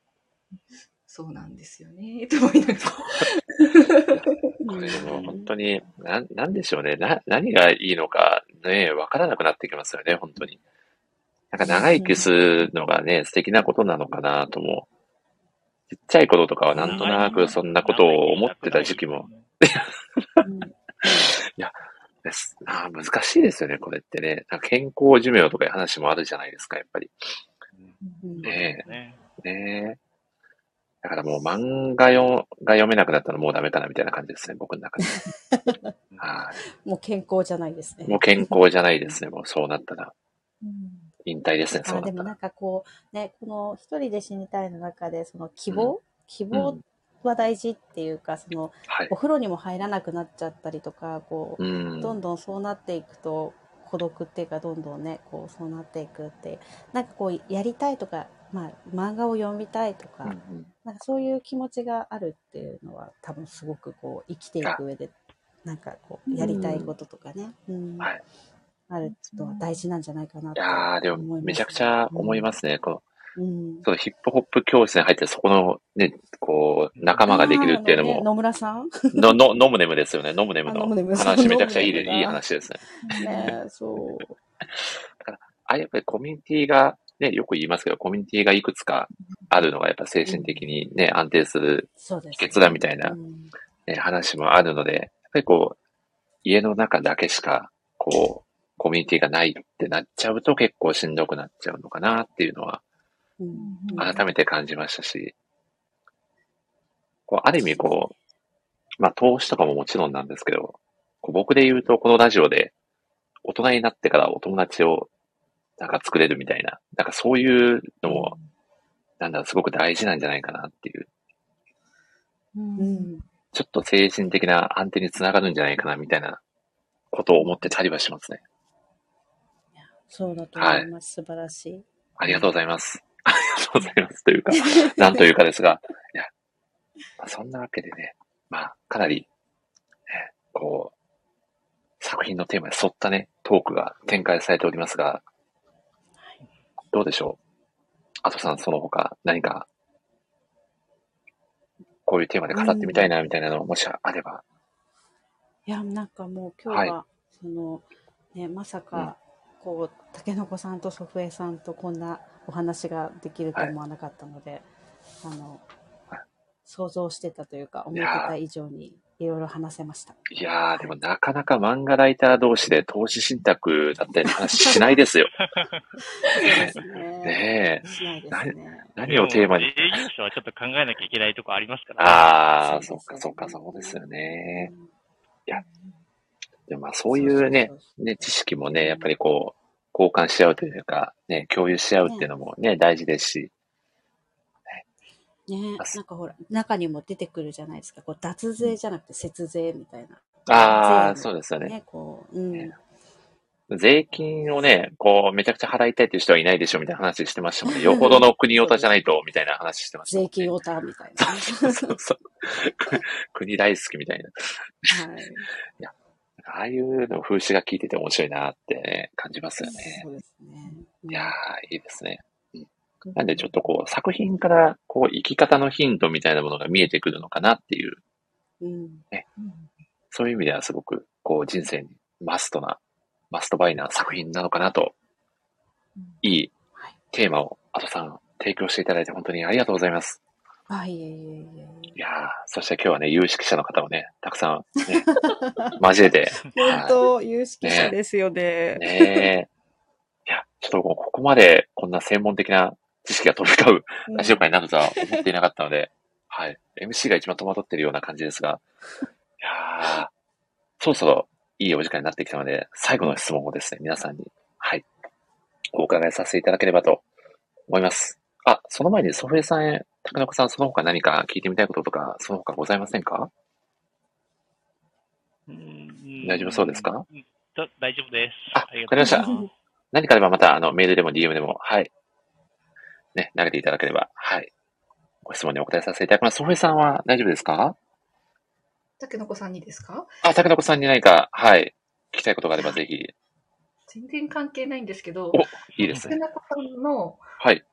そうなんですよね。と思いながら。これでも本当に、な、なんでしょうね。な、何がいいのかね、わからなくなってきますよね、本当に。なんか長生きするのがね、素敵なことなのかなとも。ちっちゃい頃とかはなんとなくそんなことを思ってた時期も です。あー難しいですよね、これってね。なんか健康寿命とかいう話もあるじゃないですか、やっぱり。うんねね。え。ねえ。だからもう漫画よが読めなくなったらもうダメかなみたいな感じですね、僕の中で。はい。もう健康じゃないですね。もう健康じゃないですね、もうそうなったら。うん引退ですね、そうでもなんかこうねこの一人で死にたいの中でその希望、希望は大事っていうかそのはい。お。風呂にも入らなくなっちゃったりとかこう、うん。どんどんそうなっていくと孤独っていうかどんどんねこうそうなっていくってなんかこうやりたいとか、まあ、漫画を読みたいとか、うんうん。なんかそういう気持ちがあるっていうのは多分すごくこう生きていく上でなんかこうやりたいこととかね、うん。はいあるのは大事なんじゃないかないとやー、で思いますもめちゃくちゃ思いますね。この、うんそのヒップホップ教室に入ってそこのね、こう、仲間ができるっていうのも、あーね野村さん？の、の、ノムネムですよね。ノムネムの話めちゃくちゃいいいい話ですね。ねそう。ああやっぱりコミュニティが、ね、よく言いますけど、コミュニティがいくつかあるのがやっぱ精神的にね、安定するそうです、秘訣だみたいなうんね、話もあるので、やっぱりこう、家の中だけしか、こう、コミュニティがないってなっちゃうと結構しんどくなっちゃうのかなっていうのはうん。改めて感じましたし、こう、ある意味こう、まあ投資とかももちろんなんですけど、こう僕で言うとこのラジオで大人になってからお友達をなんか作れるみたいな、なんかそういうのも、なんだろう、すごく大事なんじゃないかなっていう、うん。ちょっと精神的な安定につながるんじゃないかなみたいなことを思ってたりはしますね。そうだと思います、素晴らしい。ありがとうございます。ありがとうございます。というか、なんというかですが、いや、まあそんなわけでね、まあ、かなり、ね、こう、作品のテーマに沿ったね、トークが展開されておりますが、どうでしょう？あとさん、その他何か、こういうテーマで語ってみたいな、みたいなのもしあれば。いや、なんかもう今日は、その、ね、まさか、こう、竹の子さんと祖父江さんとこんなお話ができると思わなかったので、あのはい、想像してたというか、思ってた以上にいろいろ話せました。いやー、でもなかなか漫画ライター同士で投資信託だったりの話しないですよ。ね。ねえ。しないですね。何をテーマに？営業者はちょっと考えなきゃいけないとこありますから、ああ、そうか、そうか、そうですよね。うんやでもまあそういうね、ね、知識もね、やっぱりこう、交換し合うというか、ね、共有し合うっていうのもね、大事ですし、ね、なんかほら、中にも出てくるじゃないですか。こう脱税じゃなくて節税みたいな。ああ、税そうですよね。ね、こう、うん。ね税金をね、こう、めちゃくちゃ払いたいっていう人はいないでしょ、みたいな話してましたもんね。よほどの国オタじゃないと、みたいな話してましたね。税金オタみたい そうそうそう。国大好きみたいな。な。はい。ああいうの風刺が効いてて面白いなって、ね、感じますよね。そうですね。うんいやー、いいですね。うんなんでちょっとこう、作品から、こう、生き方のヒントみたいなものが見えてくるのかなっていう、うん。うんそういう意味ではすごく、こう、人生にマストな、マストバイな作品なのかなと、いいはいテーマを、アトさん、提供していただいて本当にありがとうございます。あ、いえいえいえいやー、そして今日はね、有識者の方をね、たくさん、ね、交えて、本当、有識者ですよね。ねえ。いや、ちょっとここまでこんな専門的な知識が飛び交うラジオ会になるとは思っていなかったので、はい。MC が一番戸惑ってるような感じですが、いやー、そろそろいいお時間になってきたので、最後の質問をですね、皆さんに、はい、お伺いさせていただければと思います。あ、その前にソフエさんへ、竹中さん、その他何か聞いてみたいこととか、その他ございませんか？うん大丈夫そうですか？大丈夫です。ありがとうございわかります。何かあればまた、あの、メールでも DM でも、はい。ね、投げていただければ、はい。ご質問にお答えさせていただきます。ソフエさんは大丈夫ですか？竹の子さんにですか？あ、竹中さんに何か、はい。聞きたいことがあればぜひ、全然関係ないんですけど、おいいですね。竹の子さんのはい。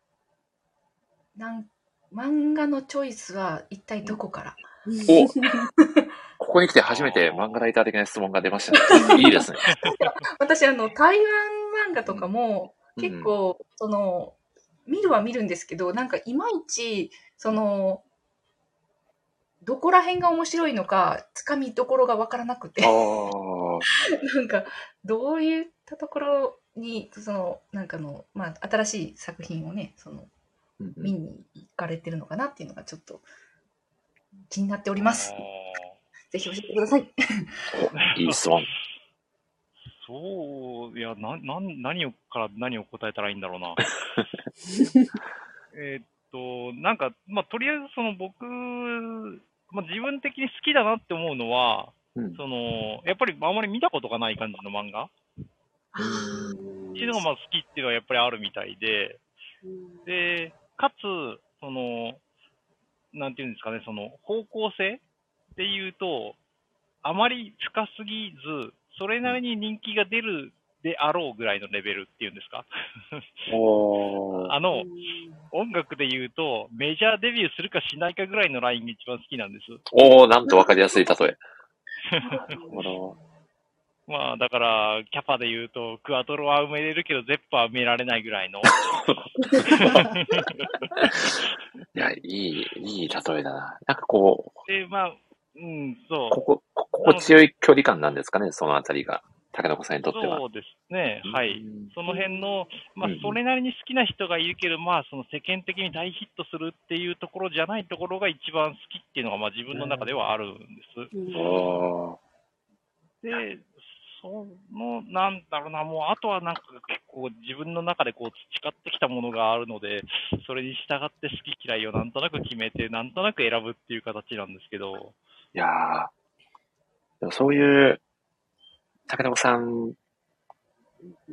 なん漫画のチョイスは一体どこから？お ここに来て初めて漫画ライター的な質問が出ましたね。いいですね。私、あの、台湾漫画とかも結構、その、見るは見るんですけど、なんかいまいち、その、どこら辺が面白いのか、つかみどころがわからなくて。なんか、どういったところに、その、なんかの、まあ、新しい作品をね、その、うんうん見に行かれてるのかなっていうのがちょっと気になっております。ぜひ教えてください。おいい質問。そう、いや、な、なん、何をから何を答えたらいいんだろうな。えーっと、なんか、まあ、とりあえずその僕、まあ、自分的に好きだなって思うのは、うんその、やっぱりあまり見たことがない感じの漫画っていうのがまあ好きっていうのはやっぱりあるみたいで、で、かつ、その、なんていうんですかね、その方向性っていうと、あまり深すぎず、それなりに人気が出るであろうぐらいのレベルっていうんですか？あの、音楽で言うと、メジャーデビューするかしないかぐらいのラインが一番好きなんです。おー、なんとわかりやすい例え。なるほど。まあ、だから、キャパで言うと、クアトロは埋めれるけど、ゼッパは埋められないぐらいの。いや、いい、いい例えだな。なんかこう、で、まあ、うん、そう。ここ、こ心地よい距離感なんですかね、そのあたりが。竹中さんにとっては。そうですね。はいうん。その辺の、まあうんうん、それなりに好きな人がいるけど、まあ、その世間的に大ヒットするっていうところじゃないところが一番好きっていうのが、まあ自分の中ではあるんです。おーで、その、なんだろうな、もう、あとはなんか結構自分の中でこう培ってきたものがあるので、それに従って好き嫌いをなんとなく決めて、なんとなく選ぶっていう形なんですけど、いやーでもそういう、竹中さん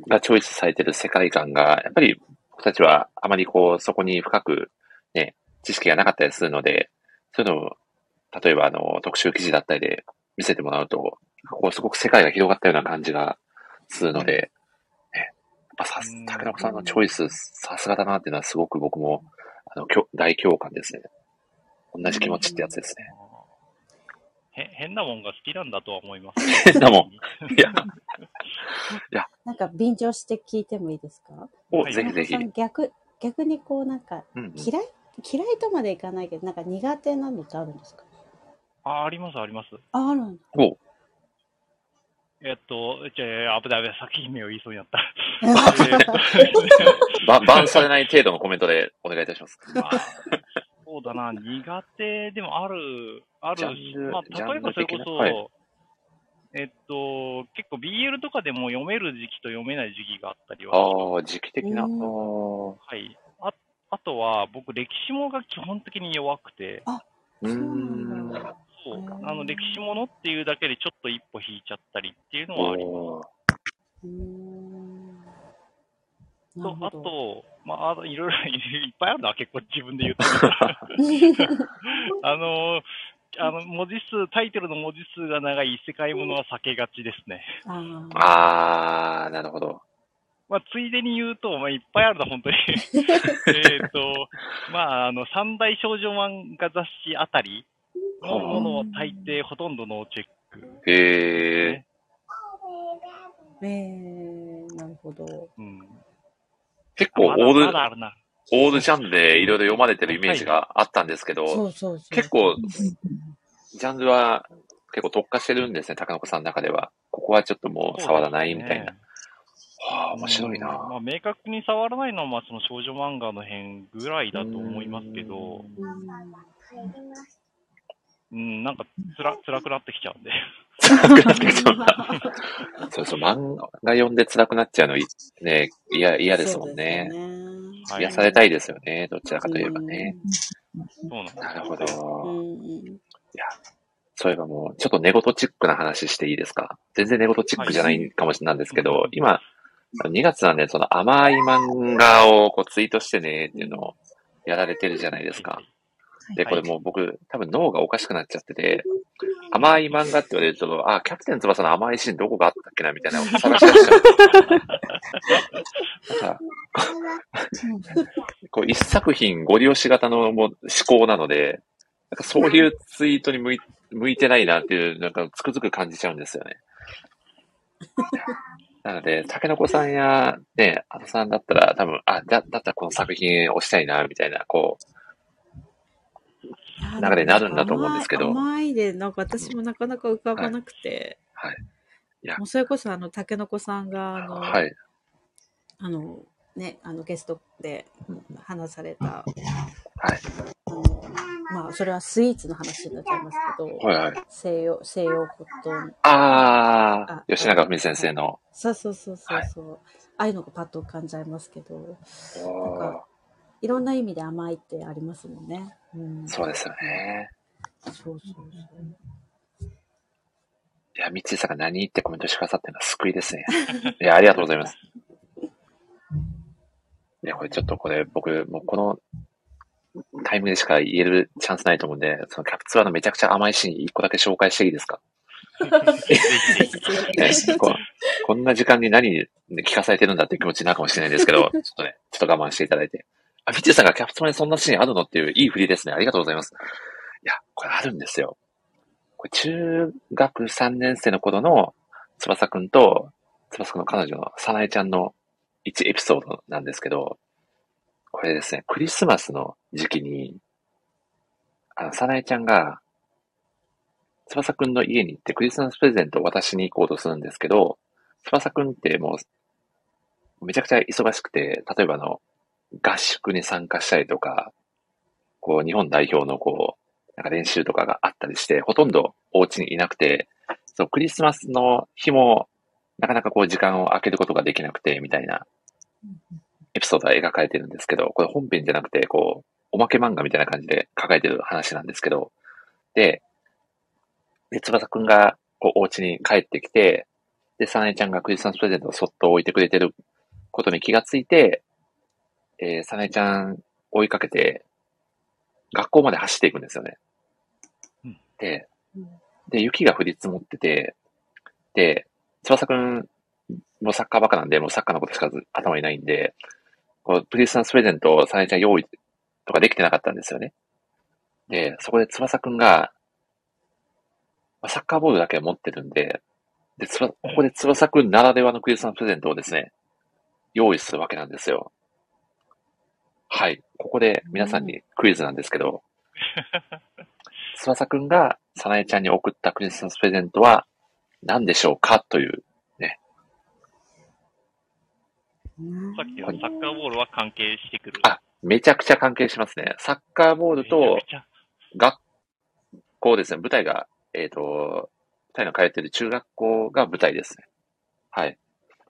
がチョイスされてる世界観が、やっぱり僕たちはあまりこう、そこに深くね、知識がなかったりするので、そういうのを、例えばあの、特集記事だったりで見せてもらうと、こうすごく世界が広がったような感じがするので、ね、やっぱさ竹中さんのチョイス、さすがだなっていうのはすごく僕も、あの、きょ大共感ですね。同じ気持ちってやつですね。へ変なもんが好きなんだとは思います。変なもん。いや、やなんか便乗して聞いてもいいですか？お、はいぜひぜひ。逆、逆にこうなんかうんうん嫌い嫌いとまでいかないけど、なんか苦手なのってあるんですか？あ、あります、あります。ああるんだ。おえっと、じゃあ、危ない危ない、作品名を言いそうになった。ば、バンされない程度のコメントでお願いいたします。まあ、そうだな、苦手でもある、あるジャンルまあ、例えばそれこそ、はいえっと、結構 BL とかでも読める時期と読めない時期があったりはああ、時期的な。はい。ああとは、僕、歴史ものが基本的に弱くて、うーそうなんん。だそうあの歴史ものっていうだけでちょっと一歩引いちゃったりっていうのはあります。とあ。と、まあ、いろいろいっぱいあるのは結構自分で言うと。あの、あの、文字数、タイトルの文字数が長い異世界ものは避けがちですね。あーあー、なるほど。まあ、ついでに言うと、まあ、いっぱいあるのは本当に。えっと、まあ、あの、三大少女漫画雑誌あたりのものを大抵ほとんどノーチェック。へえ。えー、なるほど。うん。結構オール、まだあるな。オールジャンルでいろいろ読まれてるイメージがあったんですけど、そうそうそう。結構、ジャンルは結構特化してるんですね、高野子さんの中では。ここはちょっともう触らないみたいな。はあ、面白いな。うんまあ、明確に触らないのは、まあ、その少女漫画の辺ぐらいだと思いますけど、うんうん、なんかつら、辛くなってきちゃうんで。そうそう、漫画読んで辛くなっちゃうのい、ね、嫌、嫌ですもんね。そうですよねはい癒されたいですよね、どちらかといえばね。そうなん。なるほうど。んうんそういえばもう、ちょっと寝言チックな話していいですか？全然寝言チックじゃないかもしれないんですけど、今、2月なんで、その甘い漫画をこうツイートしてねっていうのをやられてるじゃないですか。で、これもう僕、多分脳がおかしくなっちゃってて、甘い漫画って言われると、あ、キャプテン翼の甘いシーンどこがあったっけなみたいなのを探し出しちゃう。なんかこう一作品ご利用し型のもう思考なので、なんかそういうツイートに向い向いてないなっていう、なんかつくづく感じちゃうんですよね。なので、竹の子さんや、ね、あとさんだったら多分、あ、だ、だったらこの作品をしたいな、みたいな、こう、流れになるんだと思うんですけど甘いで、なんか私もなかなか浮かばなくて。はい。いやもうそれこそ、あの、竹の子さんが、あの、はい。あの、ね、あの、ゲストで話された、はい。あの、まあ、それはスイーツの話になっちゃいますけど、はいはい。西洋、西洋コットン。ああー、吉永文先生の。そうそうそうそうそう。ああいうのがパッと浮かんじゃいますけど、なんあかいろんな意味で甘いってありますもんね。うん。ーそうですよね。そうそうそう。いや、三井さんが何ってコメントしてくださってるのは救いですね。いや、ありがとうございます。いや、これちょっとこれ僕、もうこのタイムでしか言えるチャンスないと思うんで、そのキャプツアーのめちゃくちゃ甘いシーン一個だけ紹介していいですか？ね、ここんな時間に何聞かされてるんだっていう気持ちになるかもしれないんですけど、ちょっとね、ちょっと我慢していただいて。あ、三井さんがキャプツアーにそんなシーンあるのっていういい振りですね。ありがとうございます。いや、これあるんですよ。これ中学3年生の頃の翼くんと、翼くんの彼女のさなえちゃんの1エピソードなんですけど、これですね、クリスマスの時期に、あの、さなえちゃんが、翼くんの家に行ってクリスマスプレゼントを渡しに行こうとするんですけど、翼くんってもう、めちゃくちゃ忙しくて、例えばあの、合宿に参加したりとか、こう、日本代表のこう、なんか練習とかがあったりして、ほとんどお家にいなくて、そう、クリスマスの日も、なかなかこう、時間を空けることができなくて、みたいな、エピソードが描かれてるんですけど、これ本編じゃなくて、こう、おまけ漫画みたいな感じで書かれてる話なんですけど、で、で、翼くんが、こう、お家に帰ってきて、で、さなえちゃんがクリスマスプレゼントをそっと置いてくれてることに気がついて、えー、さなえちゃん追いかけて、学校まで走っていくんですよねうん。で、で、雪が降り積もってて、で、翼くん、もうサッカーバカなんで、もうサッカーのことしかず頭にないんで、こう、クリスマスプレゼントをさなえちゃん用意とかできてなかったんですよね。で、そこで翼くんが、まあサッカーボールだけは持ってるんで、で、つば、ここで翼くんならではのクリスマスプレゼントをですね、用意するわけなんですよ。はい。ここで皆さんにクイズなんですけど、翼くんがさなえちゃんに送ったクリスマスプレゼントは何でしょうかという、さっきのサッカーボールは関係してくる。あ、めちゃくちゃ関係しますね。サッカーボールと学校ですね。舞台が、えっ、と、二人の通ってる中学校が舞台ですね。はい。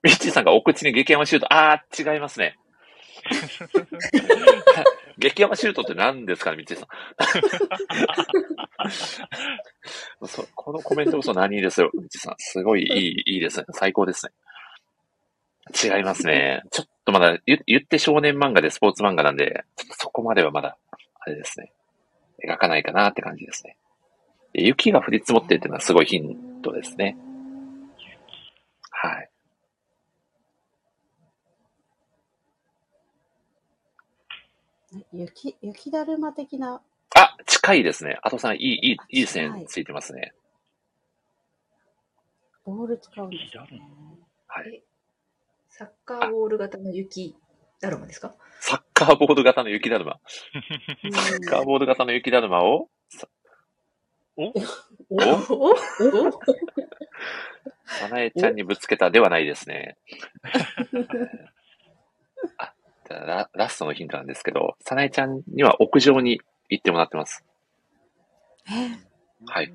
ミッチーさんがお口に激山シュート。あー、違いますね。激山シュートって何ですかね、ミッチーさん。そうこのコメントこそ何ですよ、ミッチーさん。すごいいい、いいですね。最高ですね。違いますね。ちょっとまだ言言って少年漫画でスポーツ漫画なんで、ちょっとそこまではまだ、あれですね。描かないかなって感じですね。で雪が降り積もってるっていうのはすごいヒントですね。はい。雪、雪だるま的な、あ、近いですね。あとさん、いい、いい、い。い線ついてますね。ボール使うんですよね。はい。サッカーボール型の雪だるまですか？サッカーボール型の雪だるま。うん。サッカーボール型の雪だるまを、お？お？お？さなえちゃんにぶつけたではないですね。あララストのヒントなんですけど、さなえちゃんには屋上に行ってもらってます。はい。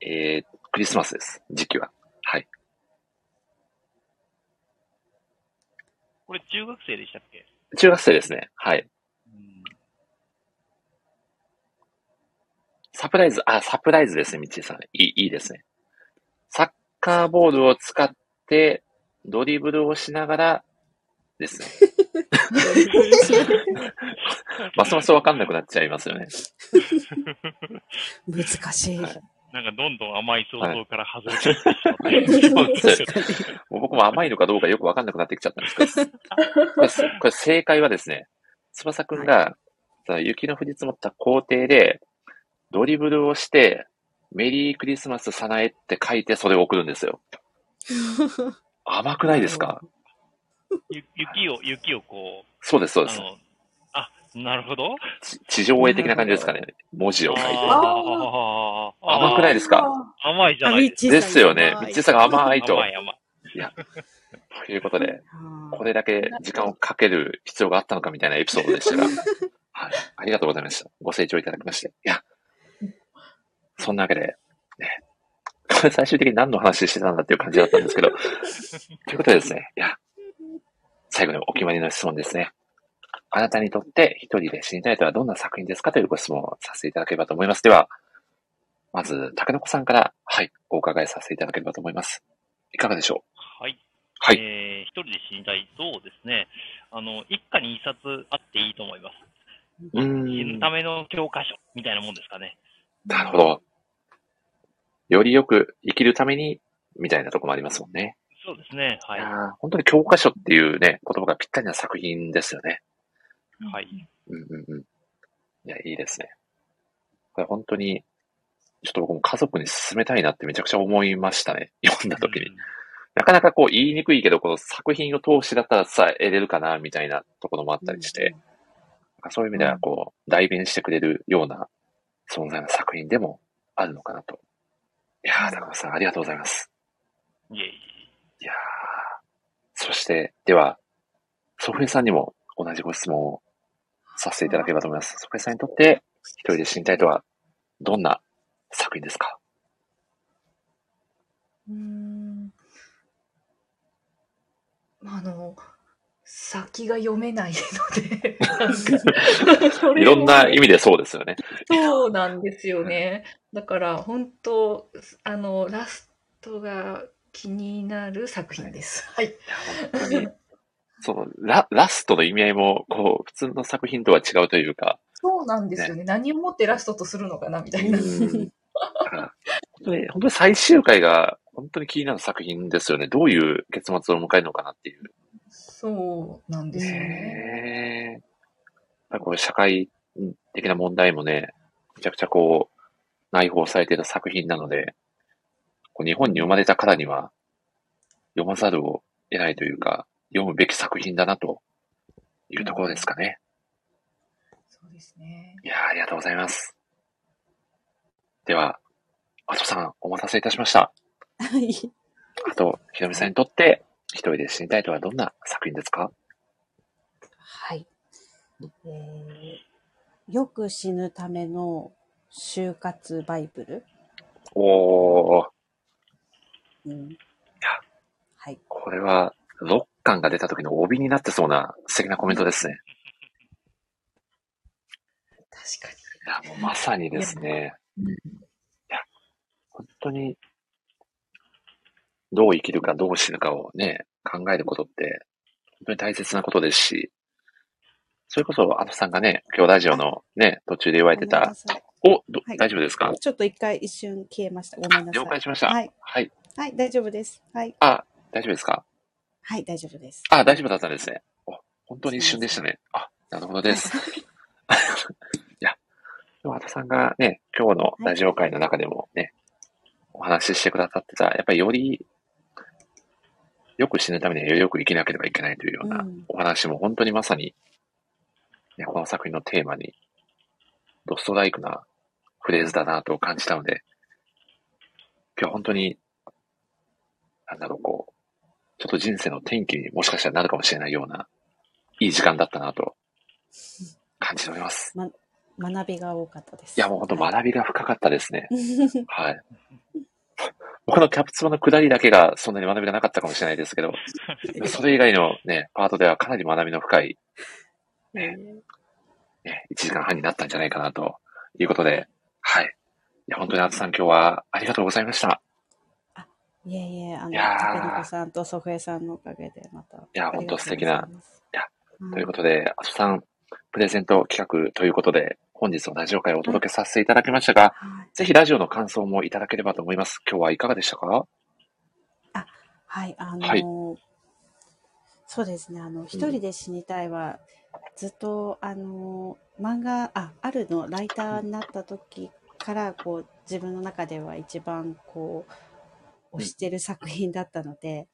えー、クリスマスです。時期は。はい。これ中学生でしたっけ？中学生ですね。はい。うんサプライズ、あ、サプライズですね、みっちーさん。いい、いいですね。サッカーボールを使って、ドリブルをしながら、ですね。ますますわかんなくなっちゃいますよね。難しい。はいなんかどんどん甘い想像から外れていってしまって。そうですよ もう僕も甘いのかどうかよくわかんなくなってきちゃったんですけど、これこれ正解はですね、翼くんが、その雪の降り積もった校庭で、ドリブルをして、メリークリスマスさなえって書いてそれを送るんですよ。甘くないですか？ゆ雪を、雪をこう、そうです、そうです。あなるほど。ち地上絵的な感じですかね。文字を書いて。あー甘くないですか？甘いじゃあ、ないですミッチーさんですよね。やばいみっちーさんが甘いと。甘い甘い。ということで、これだけ時間をかける必要があったのかみたいなエピソードでしたが、はい。ありがとうございました。ご清聴いただきまして。いや、そんなわけで、ね、最終的に何の話してたんだっていう感じだったんですけど、ということでですね、いや、最後にお決まりの質問ですね。あなたにとって一人で死にたいとはどんな作品ですかというご質問をさせていただければと思います。では、まず、竹の子さんから、はい、お伺いさせていただければと思います。いかがでしょう？はい。はい。えー一人で死にたい？そうですね。あの、一家に一冊あっていいと思います。うー死ぬん。ための教科書みたいなもんですかね。なるほど。よりよく生きるために、みたいなとこもありますもんね。そうですね。はいい本当に教科書っていうね、言葉がぴったりな作品ですよね。はい。うんうんうん。いや、いいですね。これ本当に、ちょっと僕も家族に勧めたいなってめちゃくちゃ思いましたね。読んだ時に。うんなかなかこう言いにくいけど、この作品を通しだったらさ、得れるかな、みたいなところもあったりして、なんかそういう意味ではこう、代弁してくれるような存在の作品でもあるのかなと。いやー、高野さんありがとうございます。いえいえ。いやーそして、では、ソフエさんにも同じご質問をさせていただければと思います。ソフエさんにとって、一人で死にたいとは、どんな作品ですか？うーんあの、先が読めないので、いろんな意味味でそうですよね。そうなんですよね。だから、本当、あの、ラストが気になる作品です。はい。そのラ、ラストの意味合いも、こう、普通の作品とは違うというか、そうなんですよね。何をもってラストとするのかなみたいな。本当に、本当に最終回が、本当に気になる作品ですよね。どういう結末を迎えるのかなっていう。そうなんですよね。ねえ。やっぱりこう社会的な問題もね、めちゃくちゃこう、内包されている作品なので、こう日本に生まれたからには、読まざるを得ないというか、読むべき作品だなというところですかね。そうですね。いやーありがとうございます。では、あとさん、お待たせいたしました。はい。あと、ひろみさんにとって、一人で死にたいとはどんな作品ですか？はい。えーよく死ぬための就活バイブル。おー、うん、はい。これは、6巻が出た時の帯になってそうな素敵なコメントですね。確かいや、もうまさにですね。に。いや、本当に、どう生きるかどう死ぬかをね、考えることって、本当に大切なことですし、それこそ、あのさんがね、今日ラジオのね、途中で言われてたお、どはい大丈夫ですか？ちょっと一回一瞬消えました。ごめんなさい。了解しました。はい。はい。はい、大丈夫です。はい。あ、大丈夫ですか？はい、大丈夫です。あ、大丈夫だったんですね。お本当に一瞬でしたね。あ、なるほどです。いや、でも、あたさんがね、今日のラジオ会の中でもね、お話ししてくださってた、やっぱりより、よく死ぬためにはよく生きなければいけないというようなうんお話も本当にまさに、ね、この作品のテーマに、ドストライクなフレーズだなと感じたので、今日は本当に、なんだろう、こう、ちょっと人生の転機にもしかしたらなるかもしれないような、いい時間だったなと感じております。学びが多かったです。いや、もう本当はい学びが深かったですね。はい。僕のキャプツバの下りだけがそんなに学びがなかったかもしれないですけど、それ以外のね、パートではかなり学びの深い、えーね、1時間半になったんじゃないかなということで、はい。いや、本当にあつさん今日はありがとうございました。いえいえ、あの、いやーたけのこさんと祖父江さんのおかげでまた。いやありがとうございますほんと素敵な。うんということで、あつさん、プレゼント企画ということで、本日のラジオ会をお届けさせていただきましたが、はい。ぜひラジオの感想もいただければと思います。今日はいかがでしたか？はい、あのーはい。そうですね、あの、一人で死にたいは、ずっと、あのー漫画、あ、あるの、ライターになった時から、こう、自分の中では一番、こう、推してる作品だったので、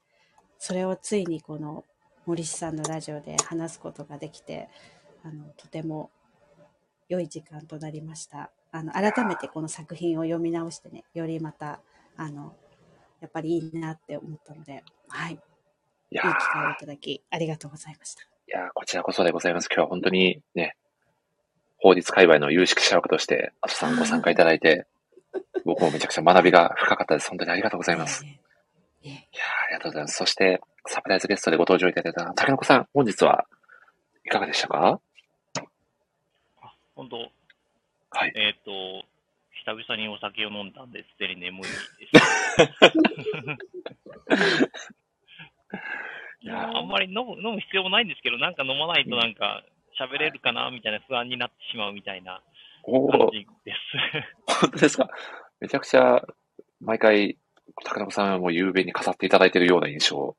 それをついにこの、森氏さんのラジオで話すことができて、あの、とても良い時間となりました。あの、改めてこの作品を読み直してね、よりまた、あの、やっぱりいいなって思ったので、はい。いやいい機会をーいただき、ありがとうございました。いやーこちらこそでございます。今日は本当にね、法律界隈の有識者枠として、あとさんご参加いただいて、僕もめちゃくちゃ学びが深かったです。本当にありがとうございます。いやーありがとうございます。そして、サプライズゲストでご登場いただいた竹の子さん、本日はいかがでしたか？本当、はい。えっ、と、久々にお酒を飲んだんで、すでに眠いです。いやーあんまり飲む飲む必要もないんですけど、なんか飲まないとなんか喋れるかなみたいな不安になってしまうみたいな感じです。本当ですか？めちゃくちゃ、毎回、竹の子さんはもう雄弁に飾っていただいているような印象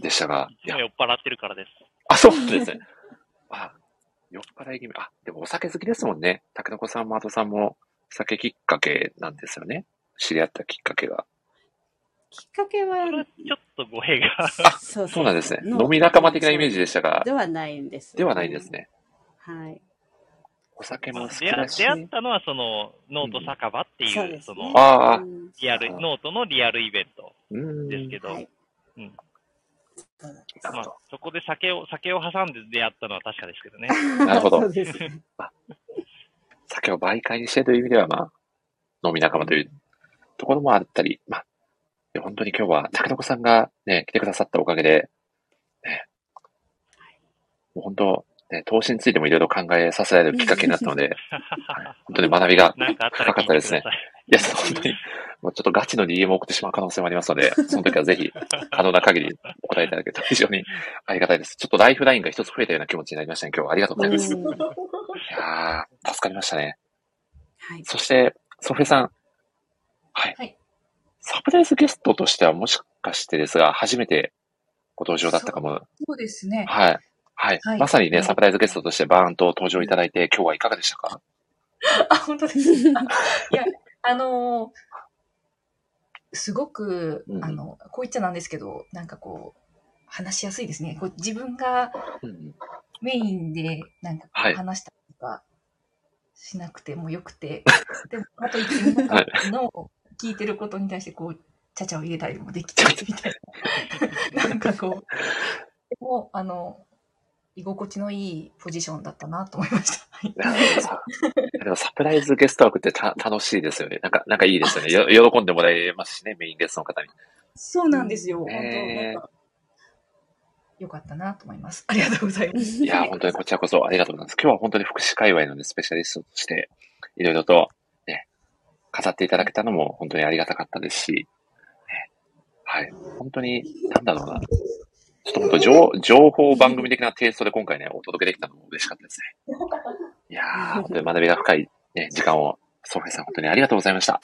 でしたが、え。いつも酔っ払ってるからです。あ、そうですね。あ、酔っ払い気味。あ、でもお酒好きですもんね。竹の子さんも後さんも酒きっかけなんですよね。知り合ったきっかけが。きっかけはちょっと語弊が。そうそうなんですね。の飲み仲間的なイメージでしたがで、はないんです、ではないんです。ね。はい。お酒も好き出会だし出。会ったのはそのノート酒場っていう、そうですねそのああうんリアル、ノートのリアルイベントうん。ですけど、はい。うんそうなんまあそこで酒を、酒を挟んで出会ったのは確かですけどね。なるほど。酒を媒介にしてという意味では、まあ、飲み仲間というところもあったり、まあ、本当に今日は竹の子さんがね、来てくださったおかげで、ね、もう本当、ね、投資についてもいろいろ考えさせられるきっかけになったので、本当に学びがなんかあったら聞いてください。いや、本当に、もうちょっとガチの DM を送ってしまう可能性もありますので、その時はぜひ、可能な限りお答えいただけると非常にありがたいです。ちょっとライフラインが一つ増えたような気持ちになりましたね。今日はありがとうございます。いうんやー、助かりましたね。はい。そして、ソフェさん。はい。はいサプライズゲストとしてはもしかしてですが、初めてご登場だったかも。そうですね。はい。はい。はい。まさにね、はい。サプライズゲストとしてバーンと登場いただいて、今日はいかがでしたか？あ、本当ですか？いや、あのーすごく、うん。あの、こう言っちゃなんですけど、なんかこう、話しやすいですね。こう自分がうんメインでなんか話したりとかしなくてもよくて、でも、あと言ってみんなの聞いてることに対してこう、ちゃちゃを入れたりもできちゃうみたいな。なんかこう、でも、あの、居心地のいいポジションだったなと思いました。でもサプライズゲスト枠ってた楽しいですよね。なんか、なんかいいですよね。よ喜んでもらえますしね、メインゲストの方に。そうなんですよ。本当ねなんか、よかったなと思います。ありがとうございます。いや、本当にこちらこそありがとうございます。今日は本当に福祉界隈の、ね、スペシャリストとして、いろいろと、ね、語っていただけたのも本当にありがたかったですし、ね、はい。本当に、なんだろうな。ちょっと本当情、情報番組的なテイストで今回ね、お届けできたのも嬉しかったですね。いやー、本当に学びが深い、ね、時間を、ソフィーさん本当にありがとうございました。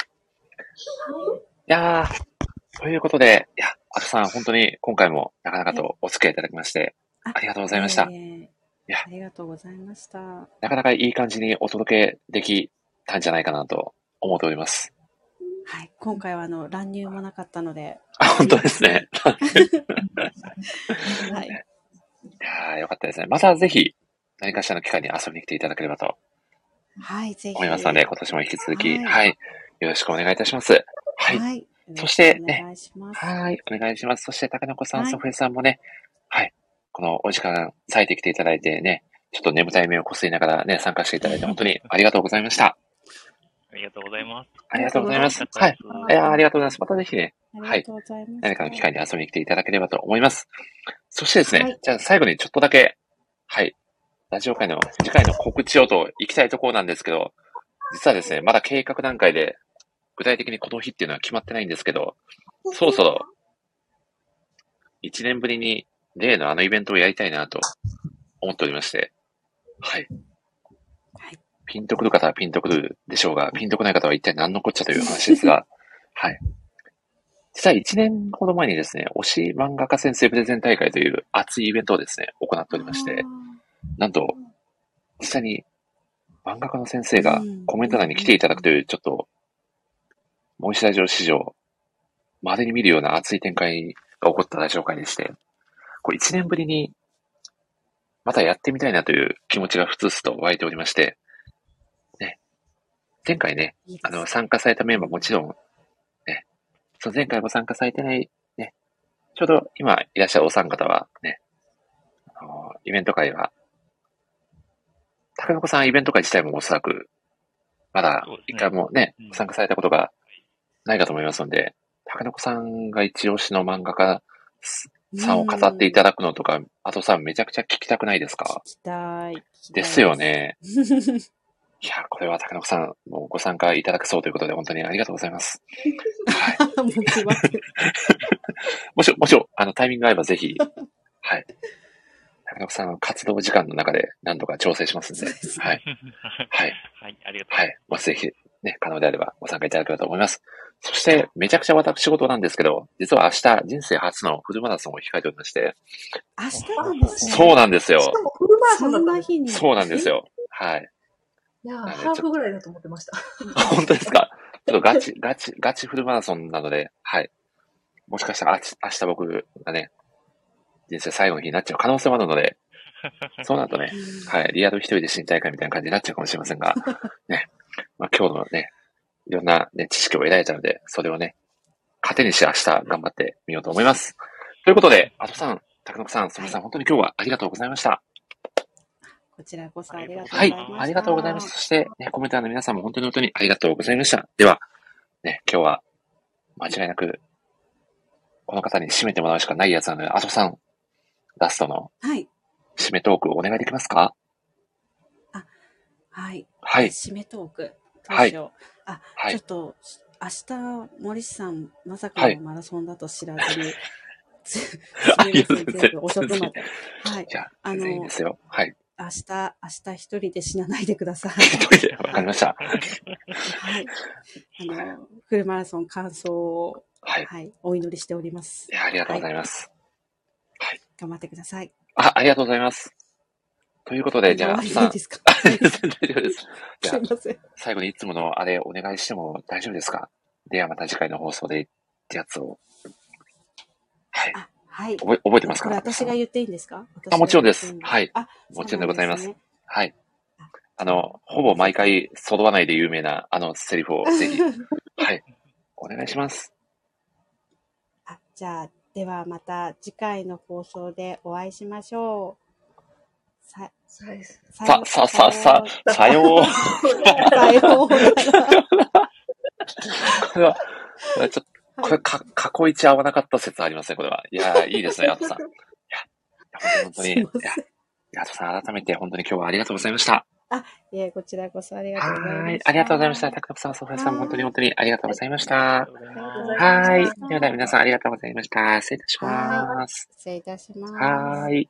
いやー、ということで、いや、アトさん本当に今回もなかなかとお付き合いいただきまして、あありがとうございました。ええいやありがとうございました。なかなかいい感じにお届けできたんじゃないかなと思っております。はい。今回はあの、乱入もなかったので、あ、本当ですね。はい。いやーよかったですね。またぜひ、何かしらの機会に遊びに来ていただければとはい、ぜひ。思いますので、今年も引き続き、はいはい、よろしくお願いいたします。はい。はい。そしてお願いします。はい、お願いします。そして、高子さん、はいソフェさんもね、はい、このお時間割いてきていただいてね、ちょっと眠たい目をこすりながらね、参加していただいて、本当にありがとうございました。ありがとうございます。ありがとうございます。はい。いやーありがとうございます。またぜひね、ありがとうございます。何かの機会に遊びに来ていただければと思います。そしてですね、はいじゃあ最後にちょっとだけ、はい、ラジオ会の次回の告知をと行きたいところなんですけど、実はですね、まだ計画段階で、具体的にこの日っていうのは決まってないんですけど、そろそろ、1年ぶりに例のあのイベントをやりたいなと思っておりまして、はい。はいピンとくる方はピンとくるでしょうが、ピンとこない方は一体何のこっちゃという話ですが、はい。実は1年ほど前にですね、推し漫画家先生プレゼン大会という熱いイベントをですね、行っておりまして、なんと、実際に漫画家の先生がうんコメント欄に来ていただくという、ちょっと、モイシラジオ史上、稀に見るような熱い展開が起こったラジオ会でして、これ1年ぶりに、またやってみたいなという気持ちがふつふつと湧いておりまして、ね、前回ね、あの、参加されたメンバーもちろん、ね、その前回も参加されてない、ね、ちょうど今いらっしゃるお三方は、ね、あの、イベント会は、高野子さんイベント会自体もおそらく、まだ一回もね、うん参加されたことがないかと思いますので、高野子さんが一押しの漫画家さんを語っていただくのとか、あとさんめちゃくちゃ聞きたくないですか？聞きたい。聞きたいですよ。ね。いや、これは高野子さんもご参加いただくそうということで、本当にありがとうございます。はい。もし、もし、あの、タイミングが合えばぜひ、はい。高野子さんの活動時間の中で何とか調整しますんで、はい。はい。はい、ありがとうござはいい。もしぜひ、ね、可能であればご参加いただければと思います。そして、めちゃくちゃ私事なんですけど、実は明日、人生初のフルマラソンを控えておりまして、明日なんですね。そうなんですよし。かもフルマラソそンだった日に。そうなんですよ。はい。いやー、ねハーフぐらいだと思ってました。本当ですか？ちょっとガチ、ガチ、ガチフルマラソンなので、はい。もしかしたら、あち明日僕がね、人生最後の日になっちゃう可能性もあるので、そうなるとね、うんはい、リアル一人で死にたいかみたいな感じになっちゃうかもしれませんが、ね、まあ、今日のね、いろんな、ね、知識を得られたので、それをね、糧にして明日頑張ってみようと思います。ということで、あとさん、高野さん、それさん、本当に今日はありがとうございました。こちらこそありがとうごはいざいまし、た。ありがとうございます。そして、ね、コメンターの皆さんも本当に本当にありがとうございました。では、ね、今日は間違いなく、この方に締めてもらうしかないやつなので、あとさん、ラストのはい。締めトークお願いできますか？はい。はい、締めトーク。どうしよう。あ、はいちょっと、明日、森さん、まさかはいのマラソンだと知らずに、すすあみません、いや全部遅くまで。はい。じゃあ、あの全然いいですよ。はい。明日、明日一人で死なないでください。一人で、わかりました。はい。あの、フルマラソン完走を、はい。はい、お祈りしておりますい。や、ありがとうございます。頑張ってください。あ、ありがとうございます。ということで、じゃあ、あとさん終わりですか？大丈夫です。じゃあすい、ません。最後にいつものあれお願いしても大丈夫ですか？ではまた次回の放送でってやつを。はい。あ、はい。覚え、覚えてますか？これ私が言っていいんですか？あ、もちろんです。はい。あ、もちろんでございますそうなんではい。あの、ほぼ毎回、そどわないで有名な、あのセリフを ぜひ、すねはい。お願いします。あ、じゃあ、ではまた次回の放送でお会いしましょう。さ、そうです。さ、さ、さ、さ、さよう。さよう。これは、これちょっと、これか、過去一合わなかった説ありますね、これは。いやー、いいですね、アトさん。いや、本当に、すいや、アトさん、改めて本当に今日はありがとうございました。いえ、こちらこそありがとうございました。はい。ありがとうございました。たくさん、ソファさん、本当に本当にありがとうございました。はい。では皆さんありがとうございました。失礼いたします。失礼いたします。はい。